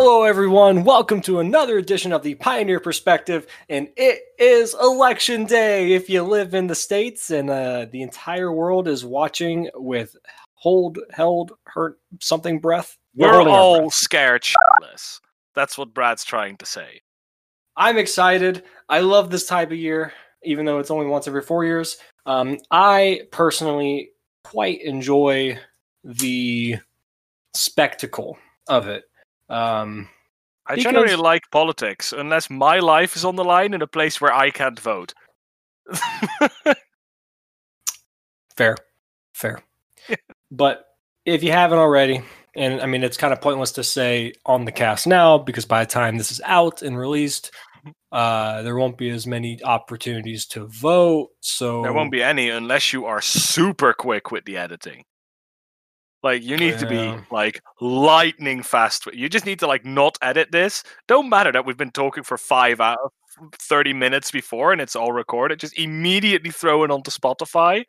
Hello, everyone. Welcome to another edition of the Pioneer Perspective, and it is Election Day. If you live in the states and uh, the entire world is watching with hold, held, hurt, something breath, We're our all breath. scared shitless. That's what Brad's trying to say. I'm excited. I love this type of year, even though it's only once every four years. Um, I personally quite enjoy the spectacle of it. Um, I Because- generally like politics, unless my life is on the line in a place where I can't vote. Fair, fair. but if you haven't already, and I mean, it's kind of pointless to say on the cast now because by the time this is out and released, uh, there won't be as many opportunities to vote. So there won't be any unless you are super quick with the editing. Like you need to be like lightning fast. You just need to like not edit this. Don't matter that we've been talking for five hours, thirty minutes before, and it's all recorded. Just immediately throw it onto Spotify,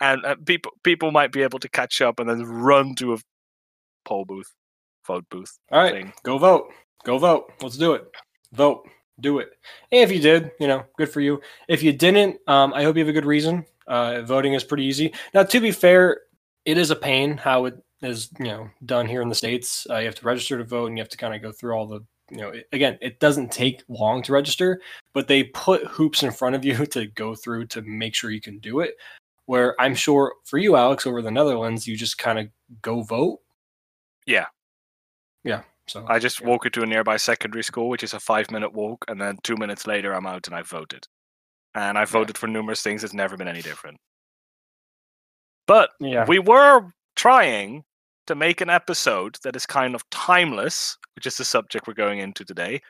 and uh, people people might be able to catch up and then run to a poll booth, vote booth. All right, thing. go vote. Go vote. Let's do it. Vote. Do it. And if you did, you know, good for you. If you didn't, um, I hope you have a good reason. Uh, voting is pretty easy. Now, to be fair, it is a pain how it is, you know, done here in the states. Uh, you have to register to vote, and you have to kind of go through all the, you know, it, again, it doesn't take long to register, but they put hoops in front of you to go through to make sure you can do it. Where I'm sure for you, Alex, over the Netherlands, you just kind of go vote. Yeah. Yeah. So I just yeah. walk into a nearby secondary school, which is a five minute walk, and then two minutes later I'm out and I voted. And I voted for numerous things. It's never been any different. But Yeah. we were trying to make an episode that is kind of timeless, which is the subject we're going into today.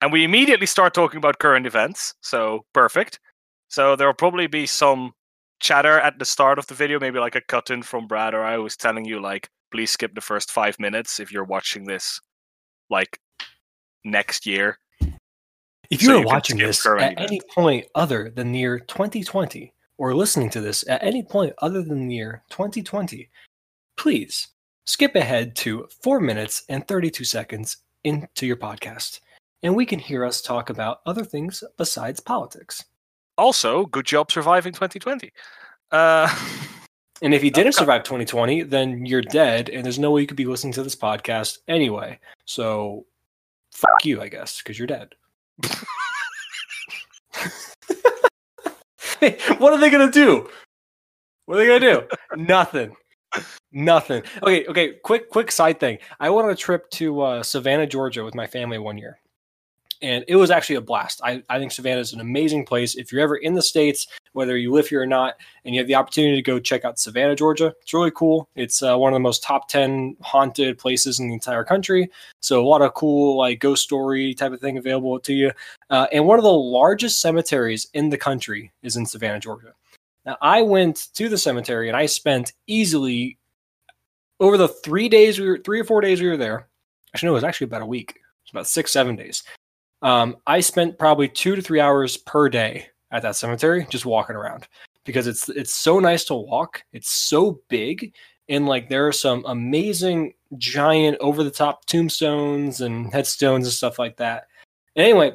And we immediately start talking about current events. So perfect. So there will probably be some chatter at the start of the video, maybe like a cut in from Brad or I was telling you, like, please skip the first five minutes if you're watching this like next year. If so you are you watching this current at any point other than near 2020, or listening to this at any point other than the year 2020, please skip ahead to 4 minutes and 32 seconds into your podcast, and we can hear us talk about other things besides politics. Also, good job surviving 2020. Uh, And if you didn't survive 2020, then you're dead, and there's no way you could be listening to this podcast anyway. So, fuck you, I guess, because you're dead. What are they gonna do? What are they gonna do? Nothing. Nothing. Okay, okay. Quick, quick side thing. I went on a trip to uh, Savannah, Georgia, with my family one year, and it was actually a blast. I, I think Savannah is an amazing place. If you're ever in the states, whether you live here or not, and you have the opportunity to go check out Savannah, Georgia, it's really cool. It's uh, one of the most top ten haunted places in the entire country. So a lot of cool like ghost story type of thing available to you. Uh, and one of the largest cemeteries in the country is in Savannah, Georgia. Now, I went to the cemetery and I spent easily over the three days we were, three or four days we were there. Actually, no, it was actually about a week. It was about six, seven days. Um, I spent probably two to three hours per day at that cemetery just walking around because it's it's so nice to walk. It's so big, and like there are some amazing giant over the top tombstones and headstones and stuff like that. And anyway,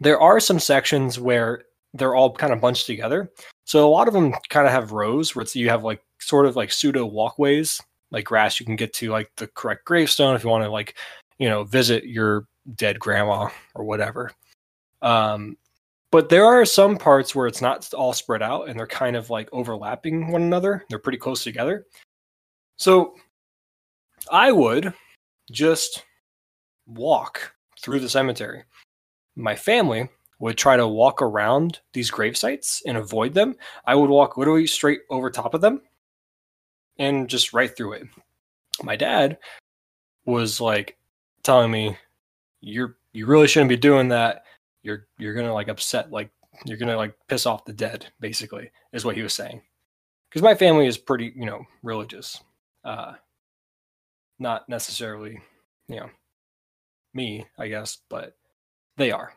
there are some sections where they're all kind of bunched together. So a lot of them kind of have rows where it's, you have like sort of like pseudo walkways, like grass you can get to like the correct gravestone if you want to like, you know, visit your dead grandma or whatever. Um, but there are some parts where it's not all spread out and they're kind of like overlapping one another. They're pretty close together. So I would just walk through the cemetery. My family would try to walk around these grave sites and avoid them. I would walk literally straight over top of them and just right through it. My dad was like telling me, "You're you really shouldn't be doing that. You're you're gonna like upset like you're gonna like piss off the dead." Basically, is what he was saying. Because my family is pretty you know religious, uh, not necessarily you know me I guess, but they are.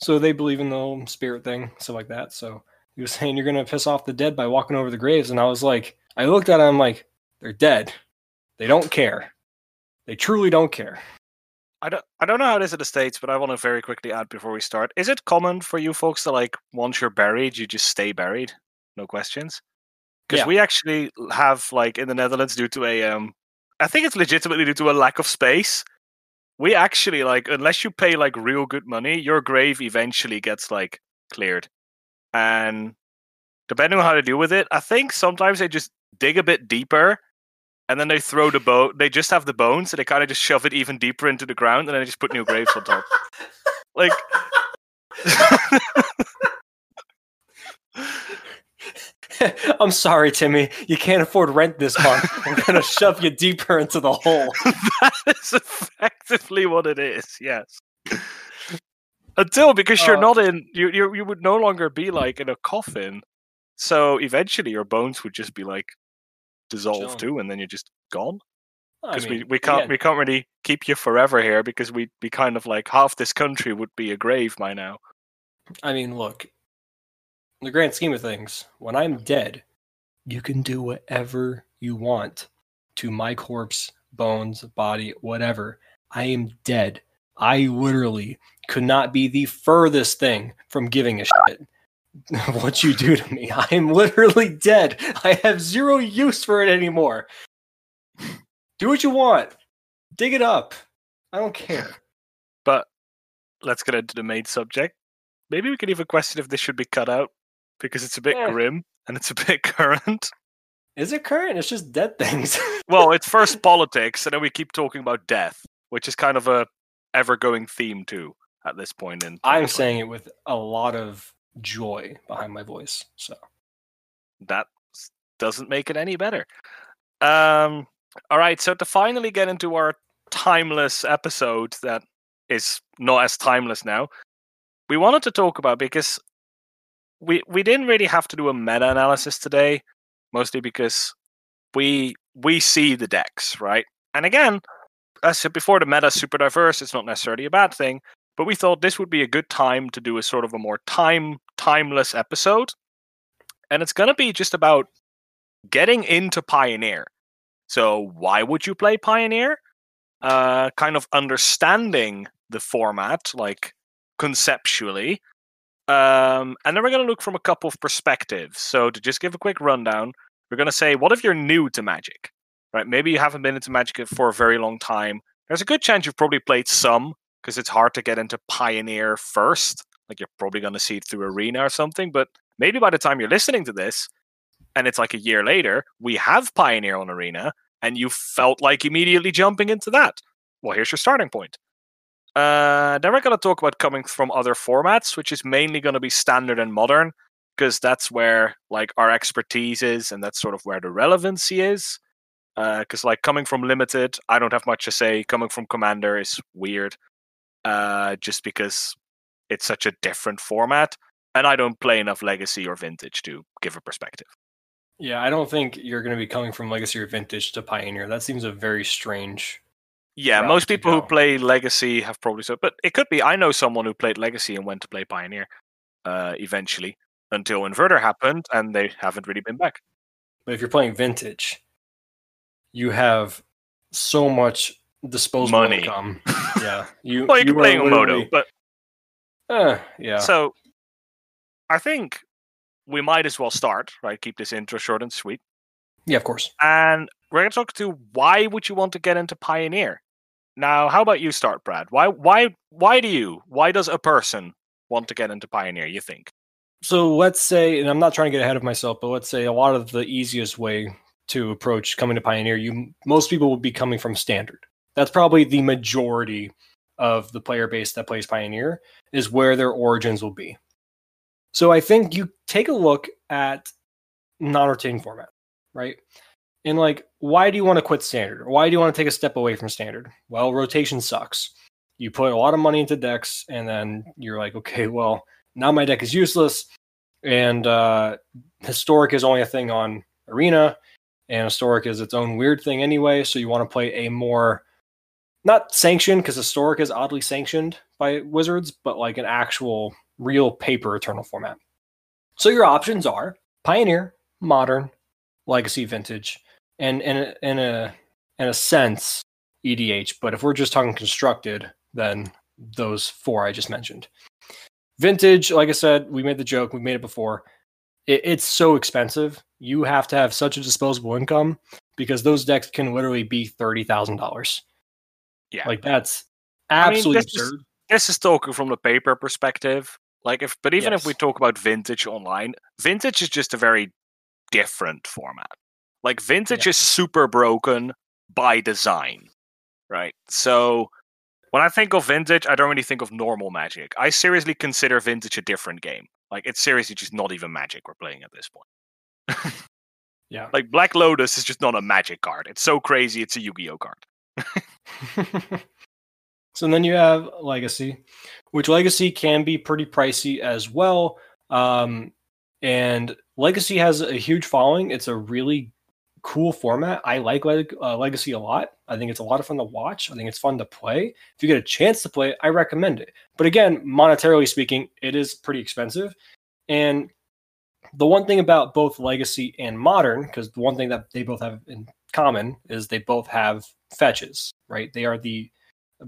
So they believe in the whole spirit thing, stuff like that. So he was saying you're gonna piss off the dead by walking over the graves, and I was like, I looked at him like, they're dead. They don't care. They truly don't care. I don't I don't know how it is in the states, but I want to very quickly add before we start. Is it common for you folks to like once you're buried, you just stay buried, no questions? Because Yeah. we actually have like in the Netherlands due to a um, I think it's legitimately due to a lack of space. We actually like unless you pay like real good money, your grave eventually gets like cleared, and depending on how to deal with it, I think sometimes they just dig a bit deeper and then they throw the bone. They just have the bones, so they kind of just shove it even deeper into the ground, and then they just put new graves on top. Like, I'm sorry, Timmy. You can't afford rent this month. I'm gonna shove you deeper into the hole. that is effectively what it is. Yes. Until because you're Uh, not in, you you you would no longer be like in a coffin. So eventually, your bones would just be like dissolved too, and then you're just gone. Because we, mean, we can't again, we can't really keep you forever here because we'd be kind of like half this country would be a grave by now. I mean, look. In the grand scheme of things, when I'm dead, you can do whatever you want to my corpse, bones, body, whatever. I am dead. I literally could not be the furthest thing from giving a shit what you do to me. I am literally dead. I have zero use for it anymore. Do what you want. Dig it up. I don't care. But let's get into the main subject. Maybe we could even question if this should be cut out because it's a bit Eh. grim and it's a bit current. Is it current? It's just dead things. well, it's first politics, and then we keep talking about death, which is kind of a ever-going theme too at this point in. I'm saying it with a lot of joy behind my voice. So that doesn't make it any better. Um, all right, so to finally get into our timeless episode that is not as timeless now, we wanted to talk about because we we didn't really have to do a meta analysis today, mostly because we we see the decks, right? And again, as I said before, the meta is super diverse. It's not necessarily a bad thing, but we thought this would be a good time to do a sort of a more time timeless episode and it's going to be just about getting into Pioneer. So, why would you play Pioneer? Uh, kind of understanding the format, like conceptually. Um, and then we're going to look from a couple of perspectives. So, to just give a quick rundown, we're going to say, what if you're new to Magic? Right? Maybe you haven't been into Magic for a very long time. There's a good chance you've probably played some because it's hard to get into Pioneer first. Like, you're probably going to see it through Arena or something. But maybe by the time you're listening to this, and it's like a year later, we have Pioneer on Arena, and you felt like immediately jumping into that. Well, here's your starting point. Uh, then we're going to talk about coming from other formats, which is mainly going to be standard and modern, because that's where like our expertise is, and that's sort of where the relevancy is. Because like coming from limited, I don't have much to say. Coming from commander is weird, uh, just because it's such a different format, and I don't play enough legacy or vintage to give a perspective. yeah, I don't think you're going to be coming from Legacy or Vintage to Pioneer. That seems a very strange. Yeah, most people who play Legacy have probably so, but it could be. I know someone who played Legacy and went to play Pioneer, uh, eventually until Inverter happened, and they haven't really been back. But if you're playing Vintage, you have so much disposable Money. income. Yeah, you. well, you are play a Moto, but Eh, yeah. so I think we might as well start. Right, keep this intro short and sweet, yeah, of course. and we're going to talk to why would you want to get into Pioneer? Now, how about you start, Brad? Why, why, why do you? Why does a person want to get into Pioneer? You think? So let's say, and I'm not trying to get ahead of myself, but let's say a lot of the easiest way to approach coming to Pioneer, you most people would be coming from Standard. That's probably the majority of the player base that plays Pioneer is where their origins will be. So I think you take a look at non-rotating format, right? And like, why do you want to quit Standard? Why do you want to take a step away from Standard? Well, rotation sucks. You put a lot of money into decks, and then you're like, okay, well, now my deck is useless and uh historic is only a thing on arena and historic is its own weird thing anyway so you want to play a more not sanctioned because historic is oddly sanctioned by wizards but like an actual real paper eternal format so your options are pioneer modern legacy vintage and in a, in a in a sense EDH. But if we're just talking constructed, then those four I just mentioned. Vintage, like I said, we made the joke, we made it before. It, it's so expensive. You have to have such a disposable income because those decks can literally be thirty thousand dollars. Yeah. like that's I mean, absolutely this is- absurd. this is talking from the paper perspective. Like if, but even if we talk about vintage online, vintage is just a very different format. Like vintage is super broken by design, right? So when I think of vintage, I don't really think of normal Magic. I seriously consider vintage a different game. Like it's seriously just not even Magic we're playing at this point. Yeah. Like Black Lotus is just not a Magic card. It's so crazy. It's a Yu-Gi-Oh card. so then you have legacy, which legacy can be pretty pricey as well. Um, and legacy has a huge following. It's a really cool format. I like Leg- uh, legacy a lot. I think it's a lot of fun to watch. I think it's fun to play. If you get a chance to play I recommend it. But again, monetarily speaking, it is pretty expensive. And the one thing about both legacy and modern, because the one thing that they both have in common is they both have fetches, right? They are the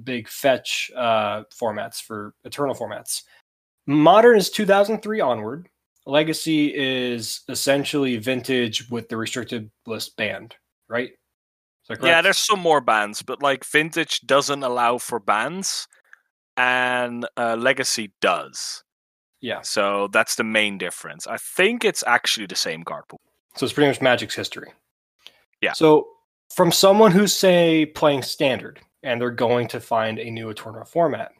big fetch uh, formats for eternal formats. Modern is 2003 onward. Legacy is essentially vintage with the restricted list banned, right? Yeah, there's some more bans, but like vintage doesn't allow for bans, and uh, legacy does. yeah. So that's the main difference. I think it's actually the same card pool. So it's pretty much Magic's history. Yeah. So from someone who's say playing standard and they're going to find a new Eternal format,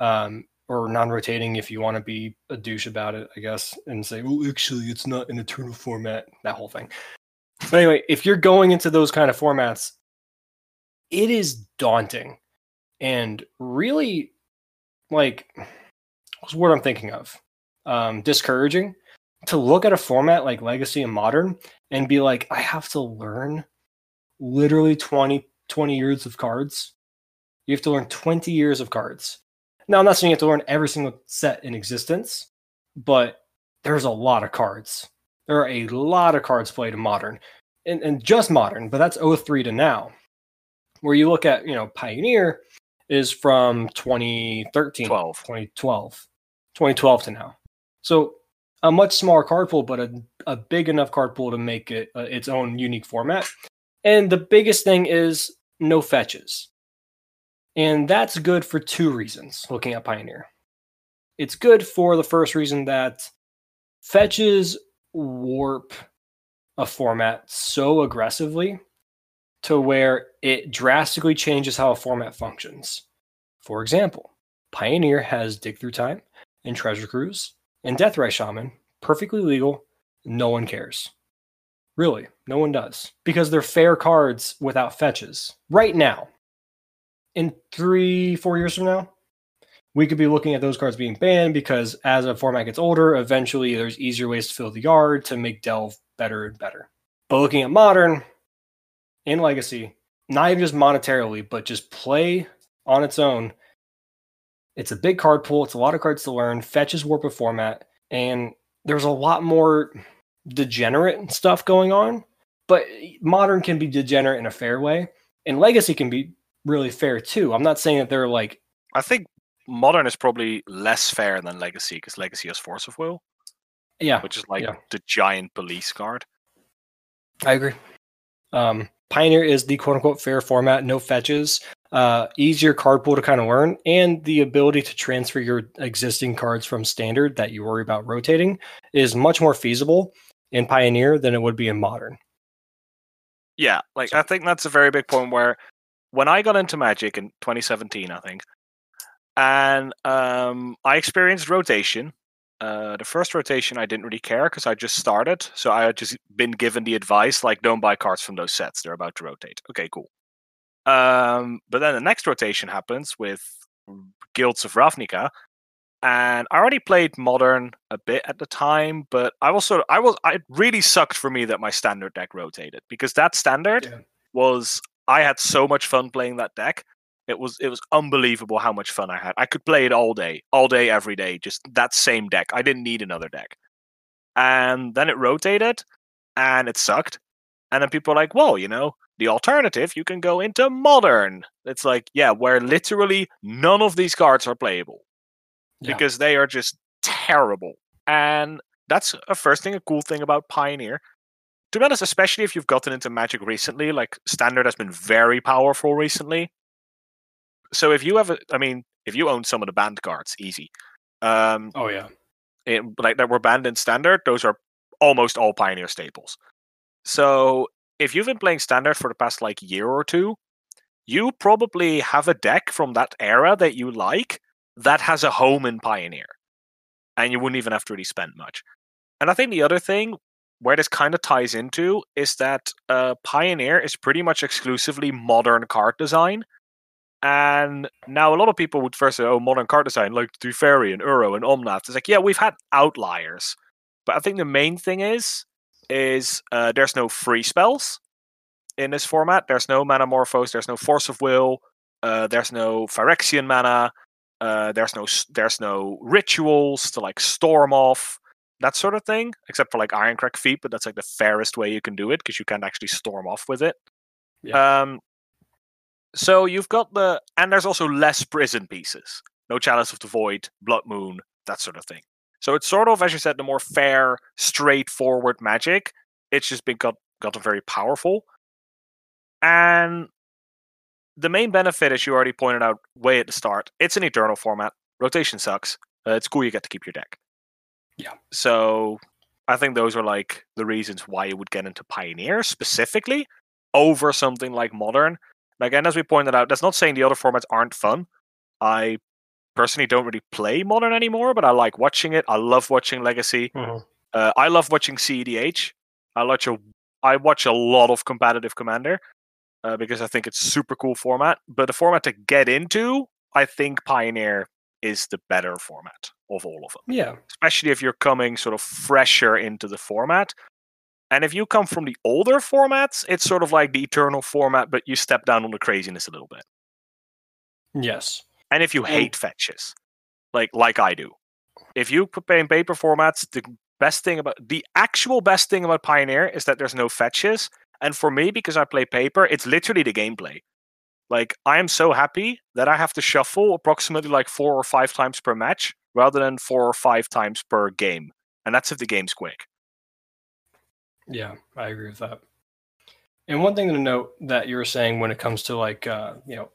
um, or non-rotating if you want to be a douche about it, I guess, and say, well, actually, it's not an Eternal format. That whole thing. But anyway, if you're going into those kind of formats, it is daunting and really like what's word I'm thinking of? Um, discouraging to look at a format like Legacy and Modern and be like, I have to learn literally 20, 20 years of cards. You have to learn 20 years of cards. Now, I'm not saying you have to learn every single set in existence, but there's a lot of cards. There are a lot of cards played in Modern and, and just Modern, but that's 03 to now. Where you look at, you know, Pioneer is from 2013, 12. 2012, 2012 to now. So a much smaller card pool, but a, a big enough card pool to make it uh, its own unique format. And the biggest thing is no fetches. And that's good for two reasons looking at Pioneer. It's good for the first reason that fetches warp a format so aggressively to where it drastically changes how a format functions. For example, Pioneer has Dig Through Time and Treasure Cruise and Deathrite Shaman, perfectly legal. No one cares. Really, no one does. Because they're fair cards without fetches. Right now, in three, four years from now, we could be looking at those cards being banned because as a format gets older, eventually there's easier ways to fill the yard to make Delve better and better. But looking at modern and legacy, not even just monetarily, but just play on its own, it's a big card pool. It's a lot of cards to learn. Fetches warp a format, and there's a lot more degenerate stuff going on. But modern can be degenerate in a fair way, and legacy can be really fair too. I'm not saying that they're like I think modern is probably less fair than legacy because legacy has force of will, yeah, which is like Yeah. the giant police card. I agree. Um, Pioneer is the quote unquote fair format, no fetches, uh, easier card pool to kind of learn, and the ability to transfer your existing cards from standard that you worry about rotating is much more feasible in Pioneer than it would be in Modern. Yeah, like So- I think that's a very big point where when I got into Magic in 2017, I think, and um, I experienced rotation. Uh, the first rotation I didn't really care because I just started, so I had just been given the advice like, don't buy cards from those sets; they're about to rotate. Okay, cool. Um, but then the next rotation happens with Guilds of Ravnica, and I already played Modern a bit at the time, but I was sort of I was I it really sucked for me that my standard deck rotated because that standard Yeah. was I had so much fun playing that deck. It was it was unbelievable how much fun I had. I could play it all day, all day, every day, just that same deck. I didn't need another deck. And then it rotated, and it sucked. And then people were like, "Well, you know, The alternative, you can go into modern. It's like, yeah, where literally none of these cards are playable Yeah. because they are just terrible. And that's a first thing, a cool thing about Pioneer. To be honest, especially if you've gotten into Magic recently, like Standard has been very powerful recently. So if you have, a, I mean, if you own some of the banned cards, easy. Um, Oh yeah. it, like that were banned in standard, those are almost all Pioneer staples. So if you've been playing standard for the past like year or two, you probably have a deck from that era that you like that has a home in Pioneer. And you wouldn't even have to really spend much. And I think the other thing where this kind of ties into is that uh, Pioneer is pretty much exclusively modern card design. And now a lot of people would first say, oh, modern card design, like Teferi and Uro and Omnath. It's like, yeah, we've had outliers. But I think the main thing is, is uh, there's no free spells in this format. There's no Manamorphose, there's no Force of Will, uh, there's no Phyrexian mana, uh, there's no there's no rituals to like storm off that sort of thing, except for like Irencrag Feat, but that's like the fairest way you can do it because you can't actually storm off with it. Um, so you've got the and there's also less prison pieces. No Chalice of the Void, Blood Moon, that sort of thing. So it's sort of, as you said, the more fair, straightforward magic. It's just been got gotten very powerful. And the main benefit, as you already pointed out way at the start, it's an eternal format. Rotation sucks. Uh, it's cool you get to keep your deck. Yeah. So I think those are like the reasons why you would get into Pioneer specifically over something like Modern. Again, as we pointed out, that's not saying the other formats aren't fun. I personally don't really play Modern anymore, but I like watching it. I love watching Legacy. Mhm. Uh, I love watching CEDH. I watch a, I watch a lot of competitive Commander uh, because I think it's super cool format. But the format to get into, I think Pioneer is the better format of all of them Yeah. especially if you're coming sort of fresher into the format. And if you come from the older formats, it's sort of like the eternal format, but you step down on the craziness a little bit. Yes. And if you hate fetches, like like I do, if you play in paper formats, the best thing about the actual best thing about Pioneer is that there's no fetches. And for me, because I play paper, it's literally the gameplay. Like I am so happy that I have to shuffle approximately like four or five times per match rather than four or five times per game. And that's if the game's quick. Yeah, I agree with that. And one thing to note that you were saying when it comes to like uh, you know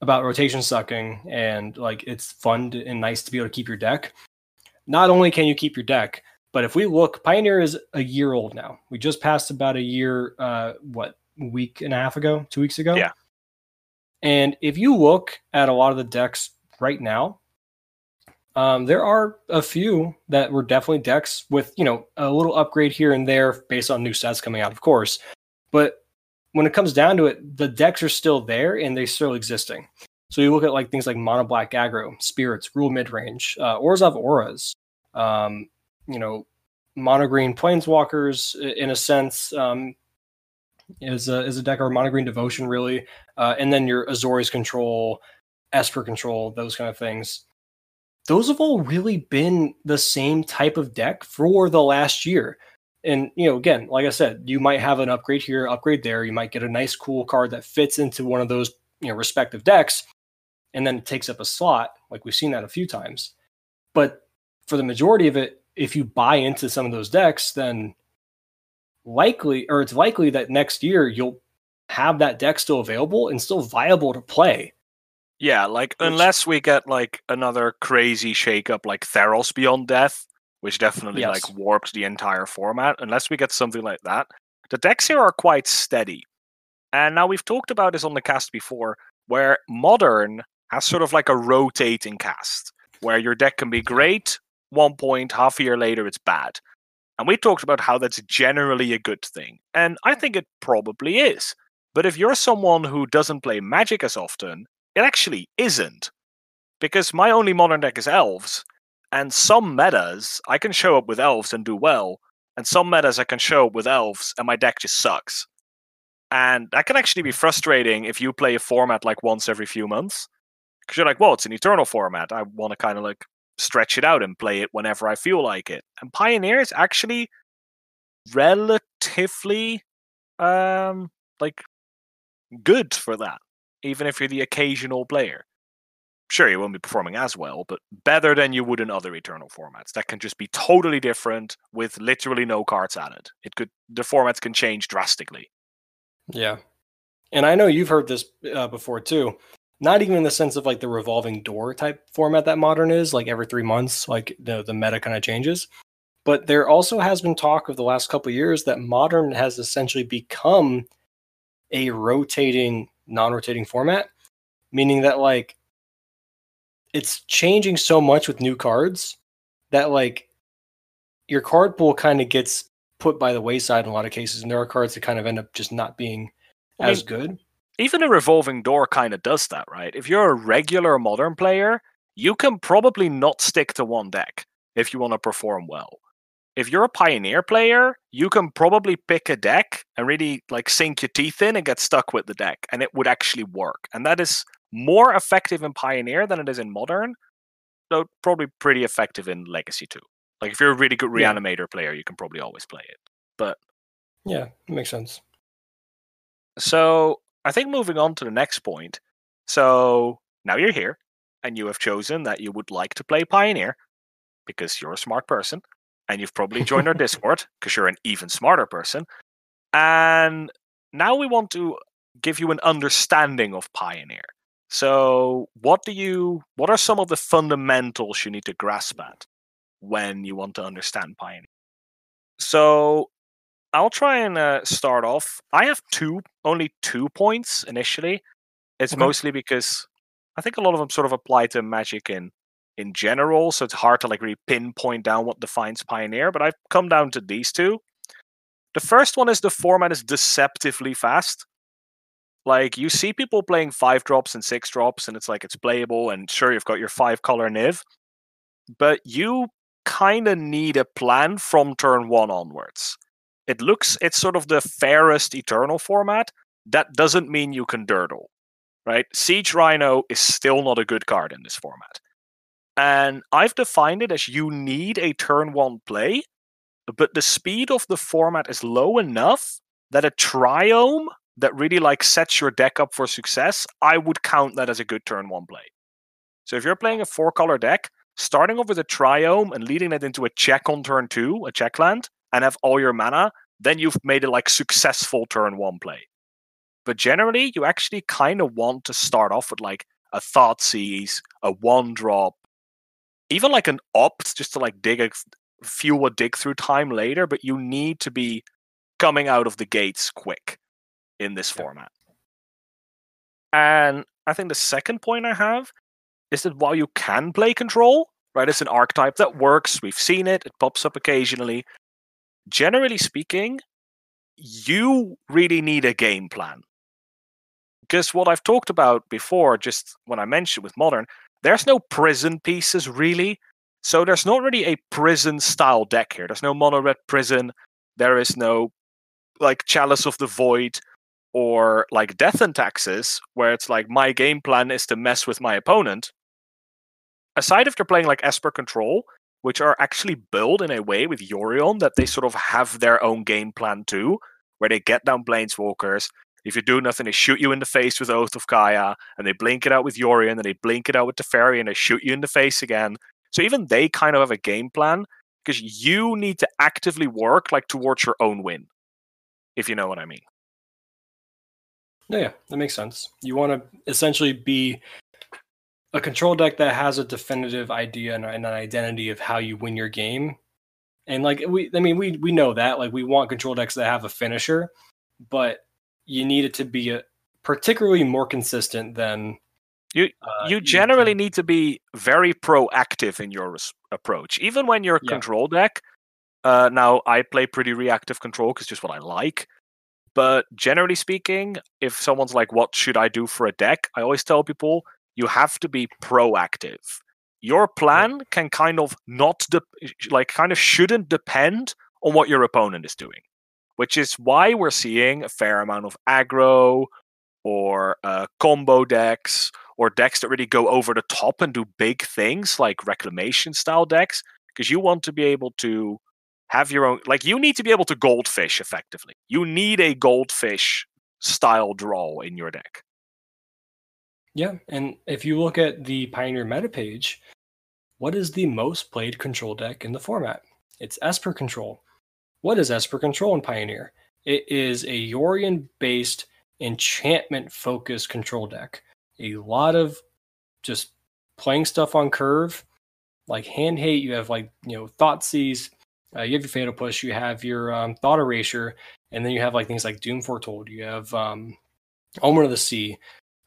about rotation sucking and like it's fun to, and nice to be able to keep your deck. Not only can you keep your deck, but if we look, Pioneer is a year old now. We just passed about a year, uh, what week and a half ago, two weeks ago. Yeah. And if you look at a lot of the decks right now, um, there are a few that were definitely decks with you know a little upgrade here and there based on new sets coming out, of course. But when it comes down to it, the decks are still there and they're still existing. So you look at like things like Mono Black Aggro, Spirits, Gruul Mid Range, uh, Orzhov Auras, um, you know, Mono Green Planeswalkers in a sense um, is a is a deck or Mono Green Devotion really, uh, and then your Azorius Control, Esper Control, those kind of things those have all really been the same type of deck for the last year. And you know, again, like I said, you might have an upgrade here, upgrade there. You might get a nice, cool card that fits into one of those you know respective decks, and then it takes up a slot. Like we've seen that a few times. But for the majority of it, if you buy into some of those decks, then likely, or it's likely that next year you'll have that deck still available and still viable to play. Yeah, like Which- unless we get like another crazy shakeup like Theros Beyond Death, which definitely Yes. like warped the entire format, unless we get something like that, the decks here are quite steady. And now we've talked about this on the cast before, where modern has sort of like a rotating cast, where your deck can be great, one point, half a year later it's bad. And we talked about how that's generally a good thing. And I think it probably is. But if you're someone who doesn't play Magic as often, it actually isn't. Because my only modern deck is elves, and some metas I can show up with elves and do well, and some metas I can show up with elves and my deck just sucks. And that can actually be frustrating if you play a format like once every few months. Because you're like, well, it's an eternal format. I want to kind of like stretch it out and play it whenever I feel like it. And Pioneer is actually relatively um like good for that, even if you're the occasional player. Sure, you won't be performing as well, but better than you would in other Eternal formats. That can just be totally different with literally no cards added. It could the formats can change drastically. Yeah, and I know you've heard this uh, before too. Not even in the sense of like the revolving door type format that modern is, like every three months, like the the meta kind of changes. But there also has been talk of the last couple years that modern has essentially become a rotating, non-rotating format, meaning that like it's changing so much with new cards that like your card pool kind of gets put by the wayside in a lot of cases, and there are cards that kind of end up just not being I as mean, good. Even a revolving door kind of does that, right? If you're a regular modern player, you can probably not stick to one deck if you want to perform well. If you're a pioneer player, you can probably pick a deck and really like sink your teeth in and get stuck with the deck, and it would actually work. And that is more effective in Pioneer than it is in Modern, though probably pretty effective in Legacy too. Like if you're a really good reanimator yeah. player, you can probably always play it. But yeah, it makes sense. So I think moving on to the next point. So now you're here, and you have chosen that you would like to play Pioneer because you're a smart person, and you've probably joined our Discord because you're an even smarter person. And now we want to give you an understanding of Pioneer. So, what do you? What are some of the fundamentals you need to grasp at when you want to understand Pioneer? So, I'll try and uh, start off. I have two, only two points initially. It's okay. mostly because I think a lot of them sort of apply to Magic in in general, so it's hard to like really pinpoint down what defines Pioneer. But I've come down to these two. The first one is the format is deceptively fast. Like you see people playing five drops and six drops, and it's like it's playable, and sure you've got your five color Niv, but you kind of need a plan from turn one onwards. It looks it's sort of the fairest eternal format. That doesn't mean you can durdle, right? Siege Rhino is still not a good card in this format. And I've defined it as you need a turn one play, but the speed of the format is low enough that a triome that really like sets your deck up for success, I would count that as a good turn one play. So if you're playing a four color deck, starting off with a triome and leading it into a check on turn two, a check land, and have all your mana, then you've made it like successful turn one play. But generally, you actually kind of want to start off with like a Thoughtseize, a one drop, even like an opt just to like dig a fuel a dig through time later, but you need to be coming out of the gates quick in this yeah. format. And I think the second point I have is that while you can play control, right, it's an archetype that works. We've seen it, it pops up occasionally. Generally speaking, you really need a game plan. Because what I've talked about before, just when I mentioned with modern, there's no prison pieces really. So there's not really a prison style deck here. There's no mono red prison. There is no like Chalice of the Void or like Death and Taxes, where it's like my game plan is to mess with my opponent. Aside if they're playing like Esper Control, which are actually built in a way with Yorion that they sort of have their own game plan too, where they get down Planeswalkers, if you do nothing, they shoot you in the face with Oath of Kaya, and they blink it out with Yorion, and they blink it out with Teferi, and they shoot you in the face again. So even they kind of have a game plan because you need to actively work like towards your own win, if you know what I mean. Yeah, yeah, that makes sense. You want to essentially be a control deck that has a definitive idea and an identity of how you win your game. And like we, I mean, we we know that like we want control decks that have a finisher, but you need it to be a, particularly more consistent than you uh, you generally need to be very proactive in your approach even when you're yeah. control deck uh, now i play pretty reactive control because just what i like but generally speaking if someone's like what should i do for a deck i always tell people you have to be proactive. Your plan can kind of not de- like kind of shouldn't depend on what your opponent is doing which is why we're seeing a fair amount of aggro or uh, combo decks or decks that really go over the top and do big things like reclamation style decks because you want to be able to have your own like you need to be able to goldfish effectively. You need a goldfish style draw in your deck. Yeah, and if you look at the Pioneer meta page, what is the most played control deck in the format? It's Esper Control. What is Esper Control in Pioneer? It is a Yorion based enchantment focused control deck. A lot of just playing stuff on curve, like hand hate. You have like you know Thoughtseize, uh, you have your Fatal Push, you have your um, Thought Erasure, and then you have like things like Doom Foretold. You have um, Omen of the Sea,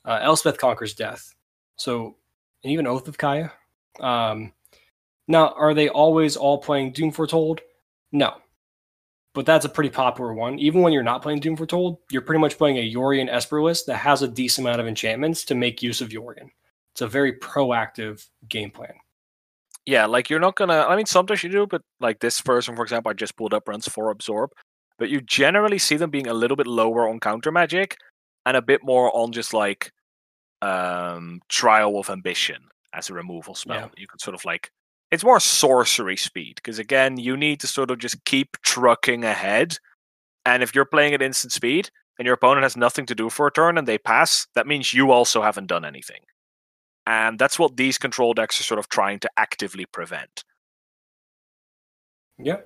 uh, Elspeth Conquers Death. So and even Oath of Kaya. Um, now, are they always all playing Doom Foretold? No, but that's a pretty popular one. Even when you're not playing Doom Foretold, you're pretty much playing a Yorion Esper list that has a decent amount of enchantments to make use of Yorion. It's a very proactive game plan. Yeah, like you're not gonna. I mean, sometimes you do, but like this version, for example, I just pulled up runs for Absorb, but you generally see them being a little bit lower on counter magic and a bit more on just like um Trial of Ambition as a removal spell. Yeah. You could sort of like it's more sorcery speed because again, you need to sort of just keep trucking ahead. And if you're playing at instant speed and your opponent has nothing to do for a turn and they pass, that means you also haven't done anything. And that's what these control decks are sort of trying to actively prevent. Yeah.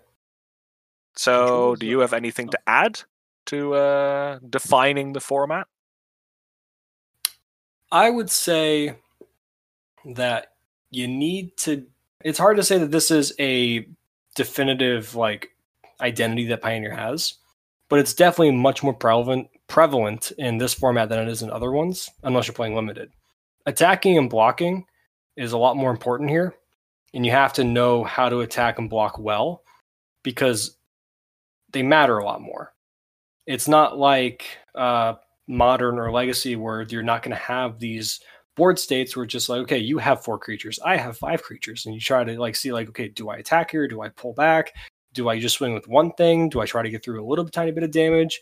So, do you have anything to add to uh, defining the format? I would say that you need to. It's hard to say that this is a definitive like identity that Pioneer has, but it's definitely much more prevalent prevalent in this format than it is in other ones, unless you're playing limited. Attacking and blocking is a lot more important here, and you have to know how to attack and block well because they matter a lot more. It's not like uh, modern or legacy where you're not going to have these board states where it's just like okay you have four creatures i have five creatures and you try to like see like okay do i attack here? Do i pull back? Do i just swing with one thing? Do i try to get through a little tiny bit of damage?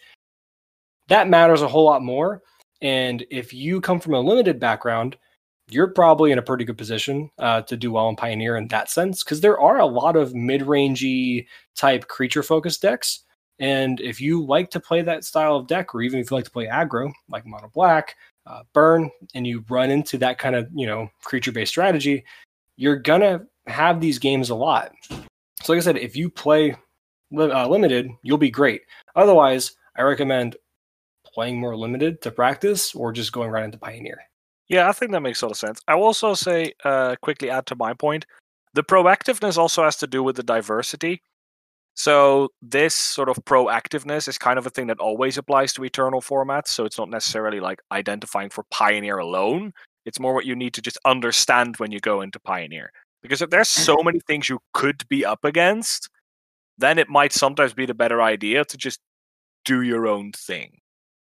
That matters a whole lot more and if you come from a limited background you're probably in a pretty good position uh, to do well in pioneer in that sense because there are a lot of mid-rangey type creature focused decks and if you like to play that style of deck, or even if you like to play aggro, like mono black, uh, burn, and you run into that kind of you know creature based strategy, you're gonna have these games a lot. So, like I said, if you play uh, limited, you'll be great. Otherwise, I recommend playing more limited to practice, or just going right into pioneer. Yeah, I think that makes a lot of sense. I will also say, uh, quickly add to my point, the proactiveness also has to do with the diversity. So this sort of proactiveness is kind of a thing that always applies to eternal formats. So it's not necessarily like identifying for Pioneer alone. It's more what you need to just understand when you go into Pioneer. Because if there's so many things you could be up against, then it might sometimes be the better idea to just do your own thing.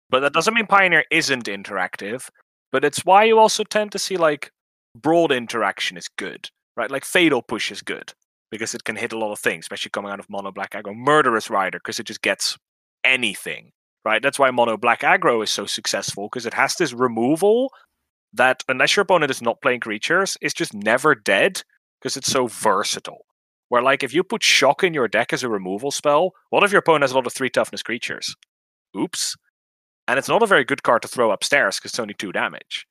But that doesn't mean Pioneer isn't interactive. But it's why you also tend to see like broad interaction is good, right? Like Fatal Push is good because it can hit a lot of things, especially coming out of Mono Black Aggro. Murderous Rider because it just gets anything, right? That's why Mono Black Aggro is so successful because it has this removal that, unless your opponent is not playing creatures, is just never dead because it's so versatile. Where, like, if you put Shock in your deck as a removal spell, what if your opponent has a lot of three toughness creatures? Oops. And it's not a very good card to throw upstairs because it's only two damage.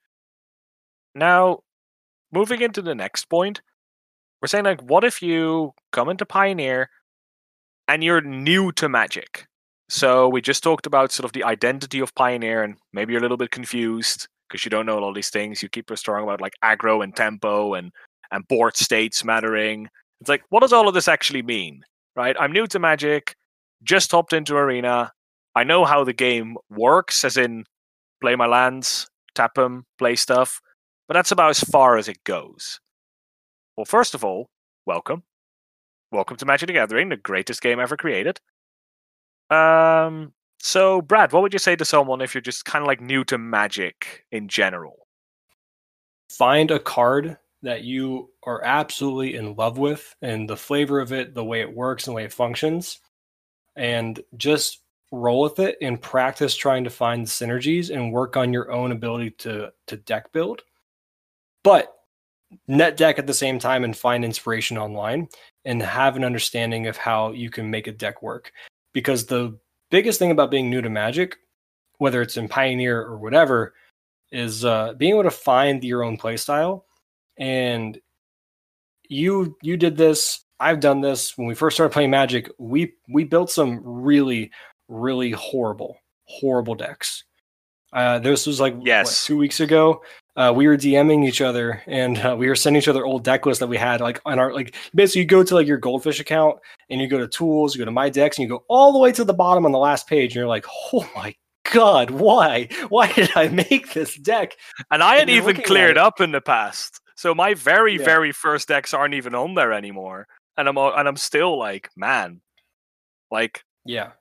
Now, moving into the next point, we're saying like, what if you come into Pioneer and you're new to Magic? So we just talked about sort of the identity of Pioneer, and maybe you're a little bit confused because you don't know all these things. You keep restoring about like aggro and tempo and and board states mattering. It's like, what does all of this actually mean? Right? I'm new to Magic, just hopped into Arena. I know how the game works, as in play my lands, tap them, play stuff, but that's about as far as it goes. Well, first of all, welcome. Welcome to Magic the Gathering, the greatest game ever created. Um, so, Brad, what would you say to someone if you're just kind of like new to Magic in general? Find a card that you are absolutely in love with and the flavor of it, the way it works and the way it functions, and just roll with it and practice trying to find synergies and work on your own ability to to deck build. But net deck at the same time and find inspiration online and have an understanding of how you can make a deck work. Because the biggest thing about being new to Magic, whether it's in Pioneer or whatever, is uh, being able to find your own playstyle. And you you did this. I've done this when we first started playing Magic. We we built some really really horrible horrible decks. Uh, this was like Yes. what, two weeks ago. Uh, we were DMing each other and uh, we were sending each other old deck lists that we had like on our like basically you go to like your goldfish account and you go to tools, you go to my decks, and you go all the way to the bottom on the last page, and you're like, oh my god, why? Why did I make this deck? And I had even cleared up in the past. So my very, Yeah. very first decks aren't even on there anymore. And I'm and I'm still like, man, like Yeah.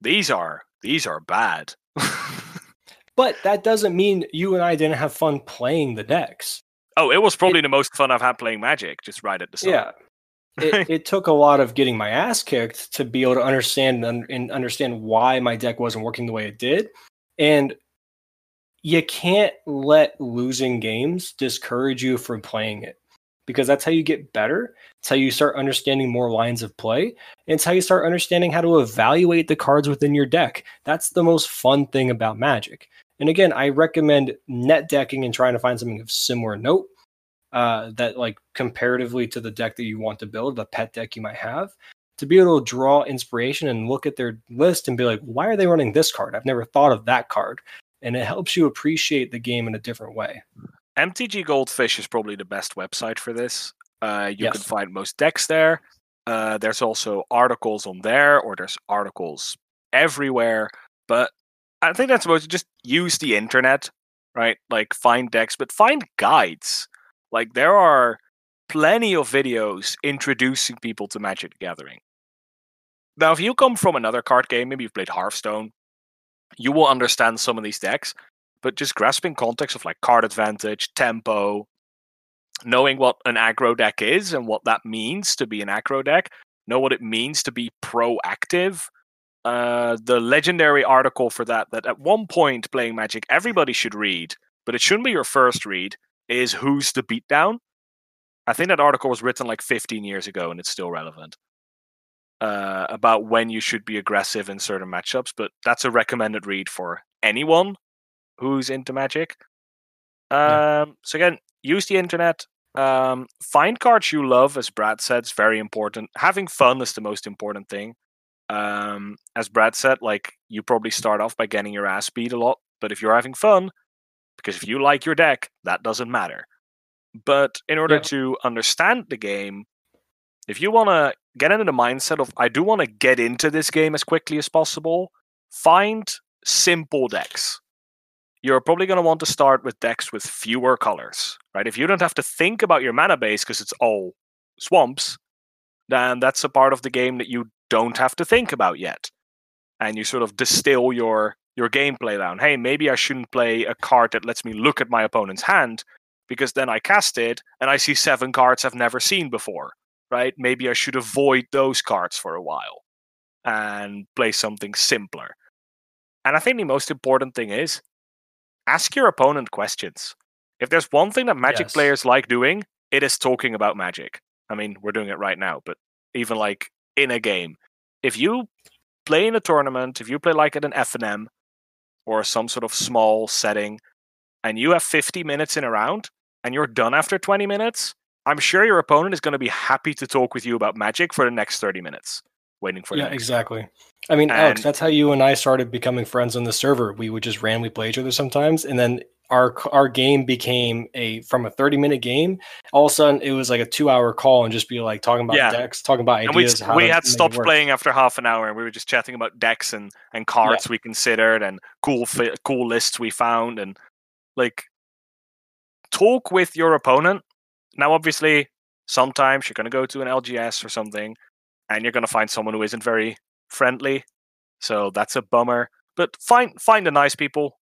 these are these are bad. But that doesn't mean you and I didn't have fun playing the decks. oh, it was probably the most fun I've had playing Magic, just right at the start. Yeah. It, it took a lot of getting my ass kicked to be able to understand and, and understand why my deck wasn't working the way it did. And you can't let losing games discourage you from playing it because that's how you get better. It's how you start understanding more lines of play. And it's how you start understanding how to evaluate the cards within your deck. That's the most fun thing about Magic. And again, I recommend net decking and trying to find something of similar note uh, that, like, comparatively to the deck that you want to build, the pet deck you might have, to be able to draw inspiration and look at their list and be like, why are they running this card? I've never thought of that card. And it helps you appreciate the game in a different way. MTG Goldfish is probably the best website for this. Uh, you can find most decks there. Uh, there's also articles on there, or there's articles everywhere. But I think that's about just use the internet, right? Like find decks, but find guides. Like there are plenty of videos introducing people to Magic the Gathering. Now, if you come from another card game, maybe you've played Hearthstone, you will understand some of these decks but just grasping context of like card advantage, tempo, knowing what an aggro deck is and what that means to be an aggro deck, know what it means to be proactive. Uh, the legendary article for that, that at one point playing Magic, everybody should read, but it shouldn't be your first read, is Who's the Beatdown? I think that article was written like 15 years ago and it's still relevant. Uh, about when you should be aggressive in certain matchups, but that's a recommended read for anyone who's into magic. Um, Yeah. So again, use the internet. Um, find cards you love, as Brad said, is very important. Having fun is the most important thing. Um, as Brad said, like you probably start off by getting your ass beat a lot, but if you're having fun, because if you like your deck, that doesn't matter. But in order Yeah. to understand the game, if you want to get into the mindset of I do want to get into this game as quickly as possible, find simple decks you're probably going to want to start with decks with fewer colors, right? If you don't have to think about your mana base because it's all swamps, then that's a part of the game that you don't have to think about yet. And you sort of distill your your gameplay down. Hey, maybe I shouldn't play a card that lets me look at my opponent's hand because then I cast it and I see seven cards I've never seen before, right? Maybe I should avoid those cards for a while and play something simpler. And I think the most important thing is ask your opponent questions. If there's one thing that Magic Yes. players like doing, it is talking about Magic. I mean, we're doing it right now, but even like in a game, if you play in a tournament, if you play like at an FNM or some sort of small setting, and you have 50 minutes in a round and you're done after 20 minutes, I'm sure your opponent is going to be happy to talk with you about Magic for the next 30 minutes, waiting for yeah, exactly. I mean, Alex, that's how you and I started becoming friends on the server. We would just randomly play each other sometimes, and then our our game became a from a thirty minute game. All of a sudden, it was like a two hour call and just be like talking about Yeah. decks, talking about and we, ideas. how we to had stopped playing after half an hour and we were just chatting about decks and, and cards we considered and cool fi- cool lists we found and like talk with your opponent now obviously sometimes you're going to go to an lgs or something and you're going to find someone who isn't very friendly so that's a bummer but find find the nice people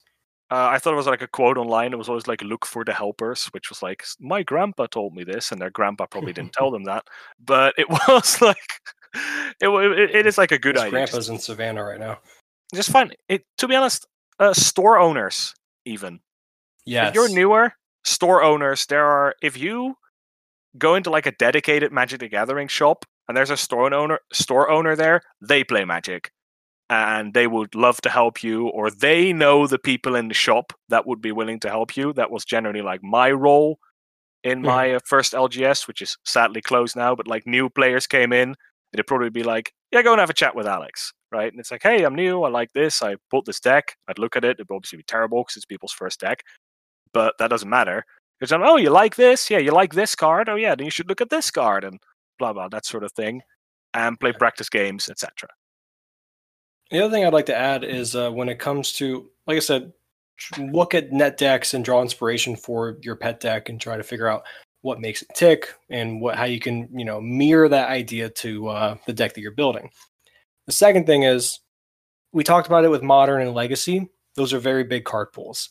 uh, I thought it was like a quote online. It was always like "look for the helpers," which was like my grandpa told me this, and their grandpa probably didn't tell them that. But it was like it, it, it is like a good His idea. Grandpa's in Savannah right now. just find it. To be honest, uh, store owners even Yes, if you're newer, store owners, there are if you go into like a dedicated Magic the Gathering shop and there's a store owner store owner there, they play Magic. And they would love to help you, or they know the people in the shop that would be willing to help you. That was generally like my role in Mhm. my uh, first LGS, which is sadly closed now. But like new players came in, it'd probably be like, "Yeah, go and have a chat with Alex." Right, and it's like, "Hey, I'm new. I like this. I bought this deck. I'd look at it. It'd obviously be terrible because it's people's first deck, but that doesn't matter. Because I'm, oh, you like this? Yeah, you like this card? Oh, yeah, then you should look at this card and blah blah that sort of thing, and play practice games, etc. The other thing I'd like to add is uh, when it comes to, like I said, look at net decks and draw inspiration for your pet deck and try to figure out what makes it tick and what how you can you know mirror that idea to uh, the deck that you're building. The second thing is we talked about it with modern and legacy. Those are very big card pools.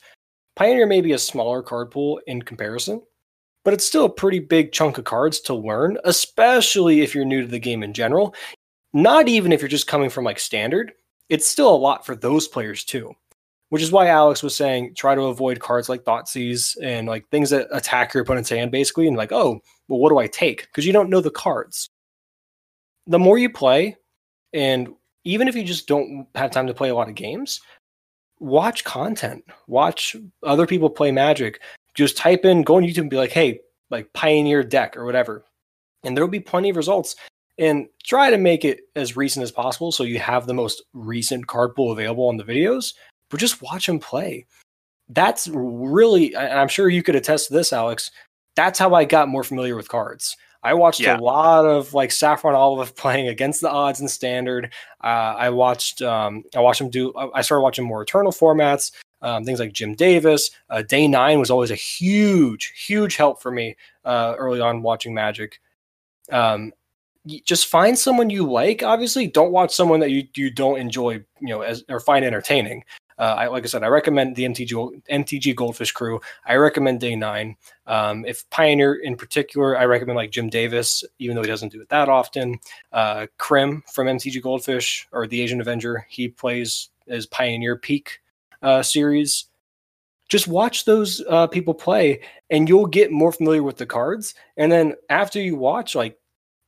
Pioneer may be a smaller card pool in comparison, but it's still a pretty big chunk of cards to learn, especially if you're new to the game in general. Not even if you're just coming from like standard, it's still a lot for those players too. Which is why Alex was saying try to avoid cards like Thoughtseize and like things that attack your opponent's hand basically, and like, oh, well, what do I take? Because you don't know the cards. The more you play, and even if you just don't have time to play a lot of games, watch content, watch other people play Magic. Just type in, go on YouTube and be like, hey, like Pioneer deck or whatever. And there'll be plenty of results. And try to make it as recent as possible so you have the most recent card pool available on the videos, but just watch them play. That's really, and I'm sure you could attest to this, Alex. That's how I got more familiar with cards. I watched Yeah. a lot of like Saffron Olive playing against the odds in standard. Uh, I watched um, I watched him do. I started watching more eternal formats, um, things like Jim Davis. Uh, Day nine was always a huge, huge help for me uh, early on watching Magic. Um, just find someone you like. Obviously, don't watch someone that you you don't enjoy, you know, as or find entertaining. Uh, I like I said, I recommend the MTG MTG Goldfish crew. I recommend Day Nine. Um, if Pioneer in particular, I recommend like Jim Davis, even though he doesn't do it that often. Uh, Krim from MTG Goldfish or the Asian Avenger, he plays as Pioneer Peak uh, series. Just watch those uh, people play, and you'll get more familiar with the cards. And then after you watch, like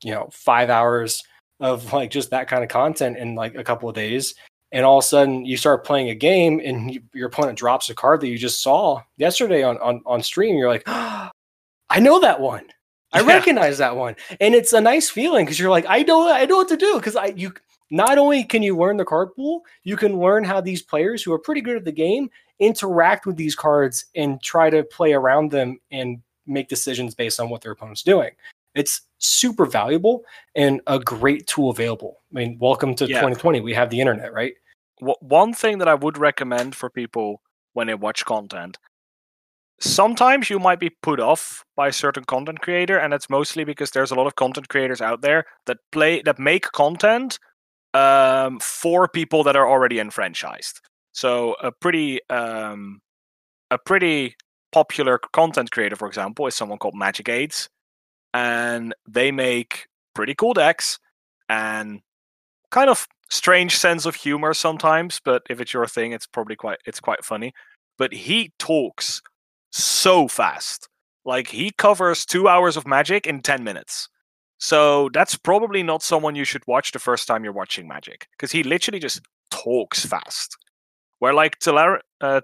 you know, five hours of like just that kind of content in like a couple of days, and all of a sudden you start playing a game and you, your opponent drops a card that you just saw yesterday on on, on stream. You're like I know that one. I Yeah. recognize that one. And it's a nice feeling because you're like I know I know what to do because I you not only can you learn the card pool you can learn how these players who are pretty good at the game interact with these cards and try to play around them and make decisions based on what their opponent's doing it's super valuable and a great tool available. I mean, welcome to Yeah. 2020. We have the internet, right? One thing that I would recommend for people when they watch content, sometimes you might be put off by a certain content creator, and it's mostly because there's a lot of content creators out there that play that make content um, for people that are already enfranchised. So a pretty um, a pretty popular content creator, for example, is someone called Magic Aids, and they make pretty cool decks and kind of strange sense of humor sometimes. But if it's your thing, it's probably quite it's quite funny. But he talks so fast, like he covers two hours of Magic in ten minutes. So that's probably not someone you should watch the first time you're watching Magic because he literally just talks fast. Where like Telar- uh,